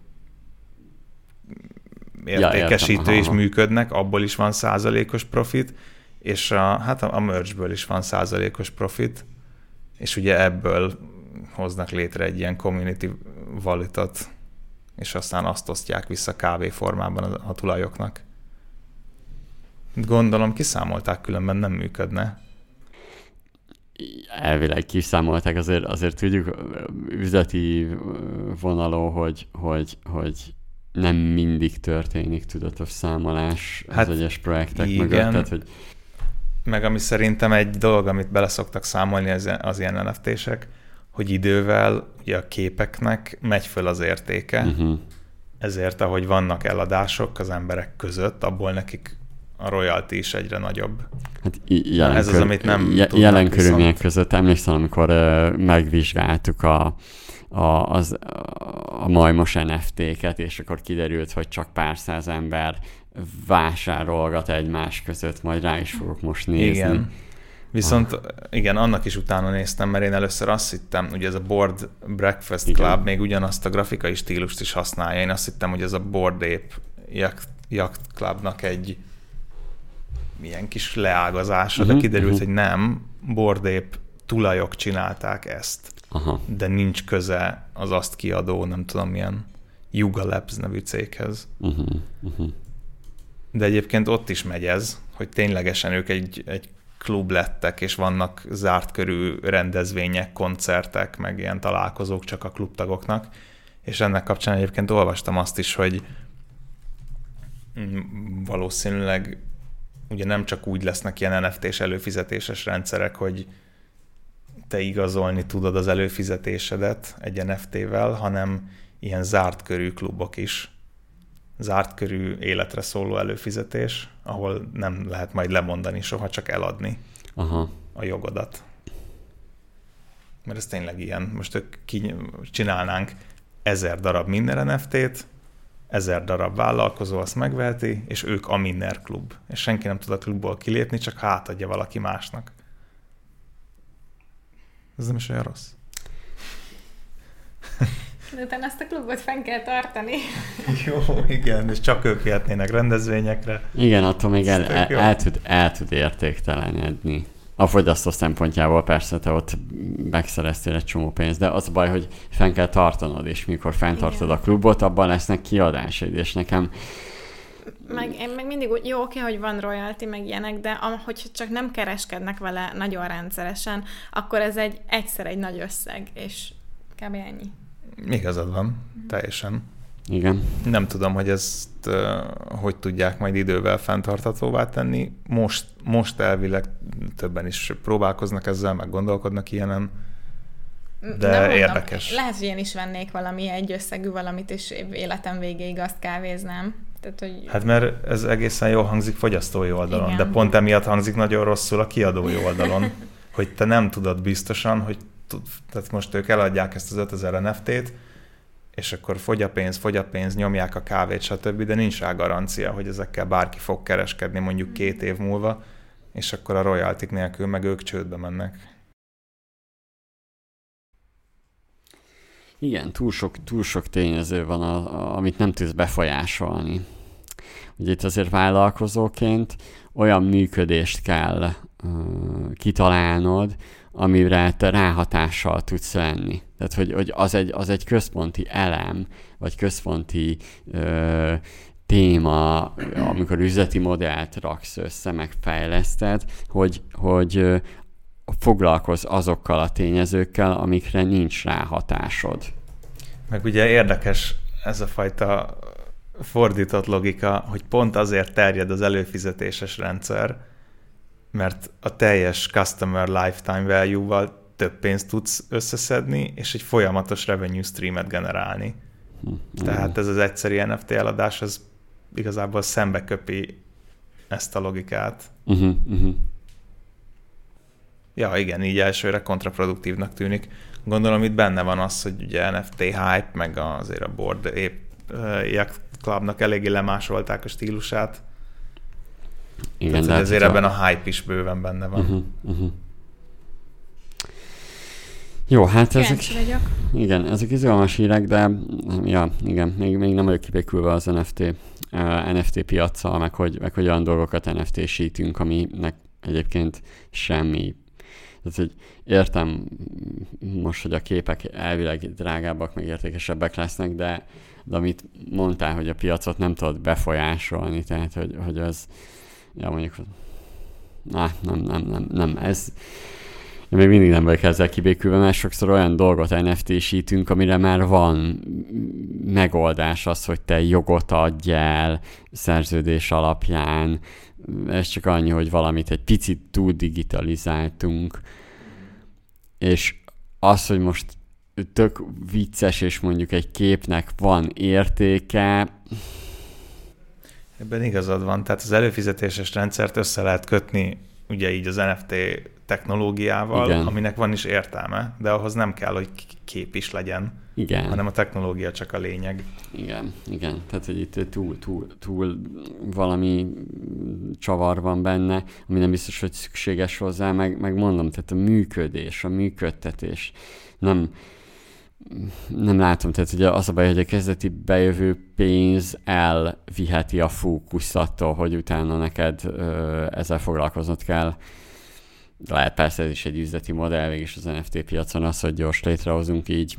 értékesítő ja, is működnek, abból is van százalékos profit, és a, hát a, a is van százalékos profit, és ugye ebből hoznak létre egy ilyen community valitat, és aztán azt osztják vissza kávé formában a, a tulajoknak. Gondolom kiszámolták, különben nem működne. Elvileg kiszámolták, azért, azért tudjuk üzleti vonalon, hogy, hogy, hogy nem mindig történik tudatos számolás hát az egyes projektek igen. mögött. Tehát, hogy... Meg ami szerintem egy dolog, amit bele szoktak számolni az, az ilyen nft hogy idővel ugye a képeknek megy föl az értéke, uh-huh. ezért ahogy vannak eladások az emberek között, abból nekik a royalty is egyre nagyobb. Hát jelen Ez az, amit nem Jelen körülmények között emlékszem, amikor uh, megvizsgáltuk a, a, az, a majmos NFT-ket, és akkor kiderült, hogy csak pár száz ember vásárolgat egymás között, majd rá is fogok most nézni. Igen. Viszont ah. igen, annak is utána néztem, mert én először azt hittem, hogy ez a Board Breakfast igen. Club még ugyanazt a grafikai stílust is használja. Én azt hittem, hogy ez a Board Ape Yacht, Yacht Clubnak egy milyen kis leágazása, uh-huh, de mhm, kiderült, uh-huh. hogy nem, Board Ape tulajok csinálták ezt. Aha. de nincs köze az azt kiadó, nem tudom milyen Yuga Labs nevű céghez. Uh-huh, uh-huh. De egyébként ott is megy ez, hogy ténylegesen ők egy, egy klub lettek, és vannak zárt körű rendezvények, koncertek, meg ilyen találkozók csak a klubtagoknak, és ennek kapcsán egyébként olvastam azt is, hogy valószínűleg ugye nem csak úgy lesznek ilyen NFT-s előfizetéses rendszerek, hogy te igazolni tudod az előfizetésedet egy NFT-vel, hanem ilyen zárt körű klubok is, zárt körű életre szóló előfizetés, ahol nem lehet majd lemondani soha, csak eladni Aha. a jogodat. Mert ez tényleg ilyen. Most ők csinálnánk ezer darab minden NFT-t, ezer darab vállalkozó azt megveheti, és ők a Minner klub. És senki nem tud a klubból kilépni, csak hátadja valaki másnak. Ez nem is olyan rossz. De utána azt a klubot fenn kell tartani. Jó, igen, és csak ők jöhetnének rendezvényekre. Igen, attól még el, el, el, tud, el tud értéktelenedni. A fogyasztó szempontjából persze te ott megszereztél egy csomó pénzt, de az a baj, hogy fenn kell tartanod, és mikor fenntartod a klubot, abban lesznek kiadásaid, és nekem meg én meg mindig úgy, jó, oké, hogy van royalty, meg ilyenek, de hogyha csak nem kereskednek vele nagyon rendszeresen, akkor ez egy egyszer egy nagy összeg, és kb. ennyi. Igazad van, teljesen. Igen. Nem tudom, hogy ezt uh, hogy tudják majd idővel fenntartatóvá tenni. Most, most elvileg többen is próbálkoznak ezzel, meg gondolkodnak ilyenen. de mondom, érdekes. Lehet, hogy én is vennék valami egy összegű valamit, és életem végéig azt kávéznám. Tehát, hogy... Hát mert ez egészen jól hangzik fogyasztói oldalon, Igen. de pont emiatt hangzik nagyon rosszul a kiadói oldalon, hogy te nem tudod biztosan, hogy tud, tehát most ők eladják ezt az 5000 NFT-t, és akkor fogy a pénz, fogy a pénz, nyomják a kávét, stb., de nincs rá garancia, hogy ezekkel bárki fog kereskedni mondjuk két év múlva, és akkor a royaltik nélkül meg ők csődbe mennek. Igen, túl sok, túl sok tényező van, a, a, amit nem tudsz befolyásolni. Ugye itt azért vállalkozóként olyan működést kell kitalálnod, amire te ráhatással tudsz lenni. Tehát, hogy, hogy az, egy, az egy központi elem, vagy központi uh, téma, amikor üzleti modellt raksz össze, megfejleszted, hogy, hogy foglalkozz azokkal a tényezőkkel, amikre nincs ráhatásod. Meg ugye érdekes ez a fajta fordított logika, hogy pont azért terjed az előfizetéses rendszer, mert a teljes customer lifetime value-val több pénzt tudsz összeszedni, és egy folyamatos revenue streamet generálni. Hm, Tehát ez az egyszeri NFT eladás, az igazából szembe köpi ezt a logikát. Uh-huh, uh-huh. Ja, igen, így elsőre kontraproduktívnak tűnik. Gondolom itt benne van az, hogy ugye NFT hype, meg azért a board épp Clubnak eléggé lemásolták a stílusát. Igen, Tehát, hát ezért a- ebben a hype is bőven benne van. Uh-huh, uh-huh. Jó, hát ezek, vagyok. igen, ezek izgalmas hírek, de ja, igen, még, még nem vagyok kibékülve az NFT, uh, NFT piacsal, meg hogy, meg hogy olyan dolgokat NFT-sítünk, aminek egyébként semmi. Tehát, hogy értem most, hogy a képek elvileg drágábbak, meg értékesebbek lesznek, de, de amit mondtál, hogy a piacot nem tudod befolyásolni, tehát, hogy, hogy az, ja mondjuk, na, nem, nem, nem, nem, ez, én még mindig nem vagyok ezzel kibékülve, mert sokszor olyan dolgot NFT-sítünk, amire már van megoldás az, hogy te jogot adj el szerződés alapján. Ez csak annyi, hogy valamit egy picit túl digitalizáltunk. És az, hogy most tök vicces, és mondjuk egy képnek van értéke, Ebben igazad van. Tehát az előfizetéses rendszert össze lehet kötni ugye így az NFT technológiával, Igen. Aminek van is értelme, de ahhoz nem kell, hogy kép is legyen, igen. hanem a technológia csak a lényeg. Igen, igen. Tehát, hogy itt túl, túl, túl valami csavar van benne, ami nem biztos, hogy szükséges hozzá, meg, meg mondom, tehát a működés, a működtetés. Nem, nem látom, tehát ugye az a baj, hogy a kezdeti bejövő pénz elviheti a fókuszt attól, hogy utána neked ö, ezzel foglalkoznod kell. Lehet persze ez is egy üzleti modell, végig az NFT piacon az, hogy gyors létrehozunk így.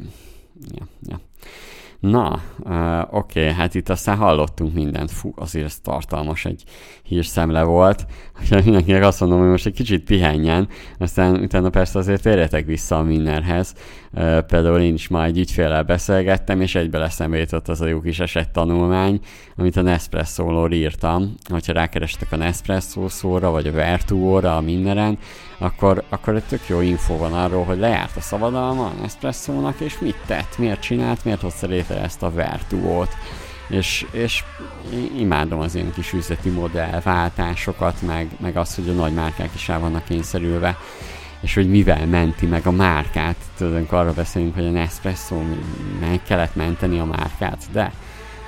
Ja, ja. Na, uh, oké, okay, hát itt aztán hallottunk mindent. Fú, azért ez tartalmas egy hírszemle volt. Úgyhogy mindenkinek azt mondom, hogy most egy kicsit pihenjen, aztán utána persze azért térjetek vissza a Minnerhez. Uh, például én is ma egy ügyféllel beszélgettem, és egybe eszembe jutott az a jó kis eset tanulmány, amit a Nespresso-ról írtam. Hogyha rákerestek a Nespresso szóra, vagy a Vertuóra a Minneren, akkor, akkor egy tök jó info van arról, hogy lejárt a szabadalma Nespresso-nak, és mit tett, miért csinált, miért hozta létre ezt a Vertuót. És, és imádom az ilyen kis üzleti modellváltásokat, meg, meg azt, hogy a nagy márkák is el vannak kényszerülve, és hogy mivel menti meg a márkát. Tudod, arra beszélünk, hogy a Nespresso meg kellett menteni a márkát, de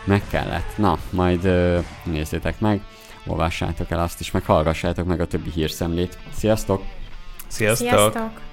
meg kellett. Na, majd ö, nézzétek meg, olvassátok el azt is, meg hallgassátok meg a többi hírszemlét. Sziasztok! Sziasztok! Sziasztok!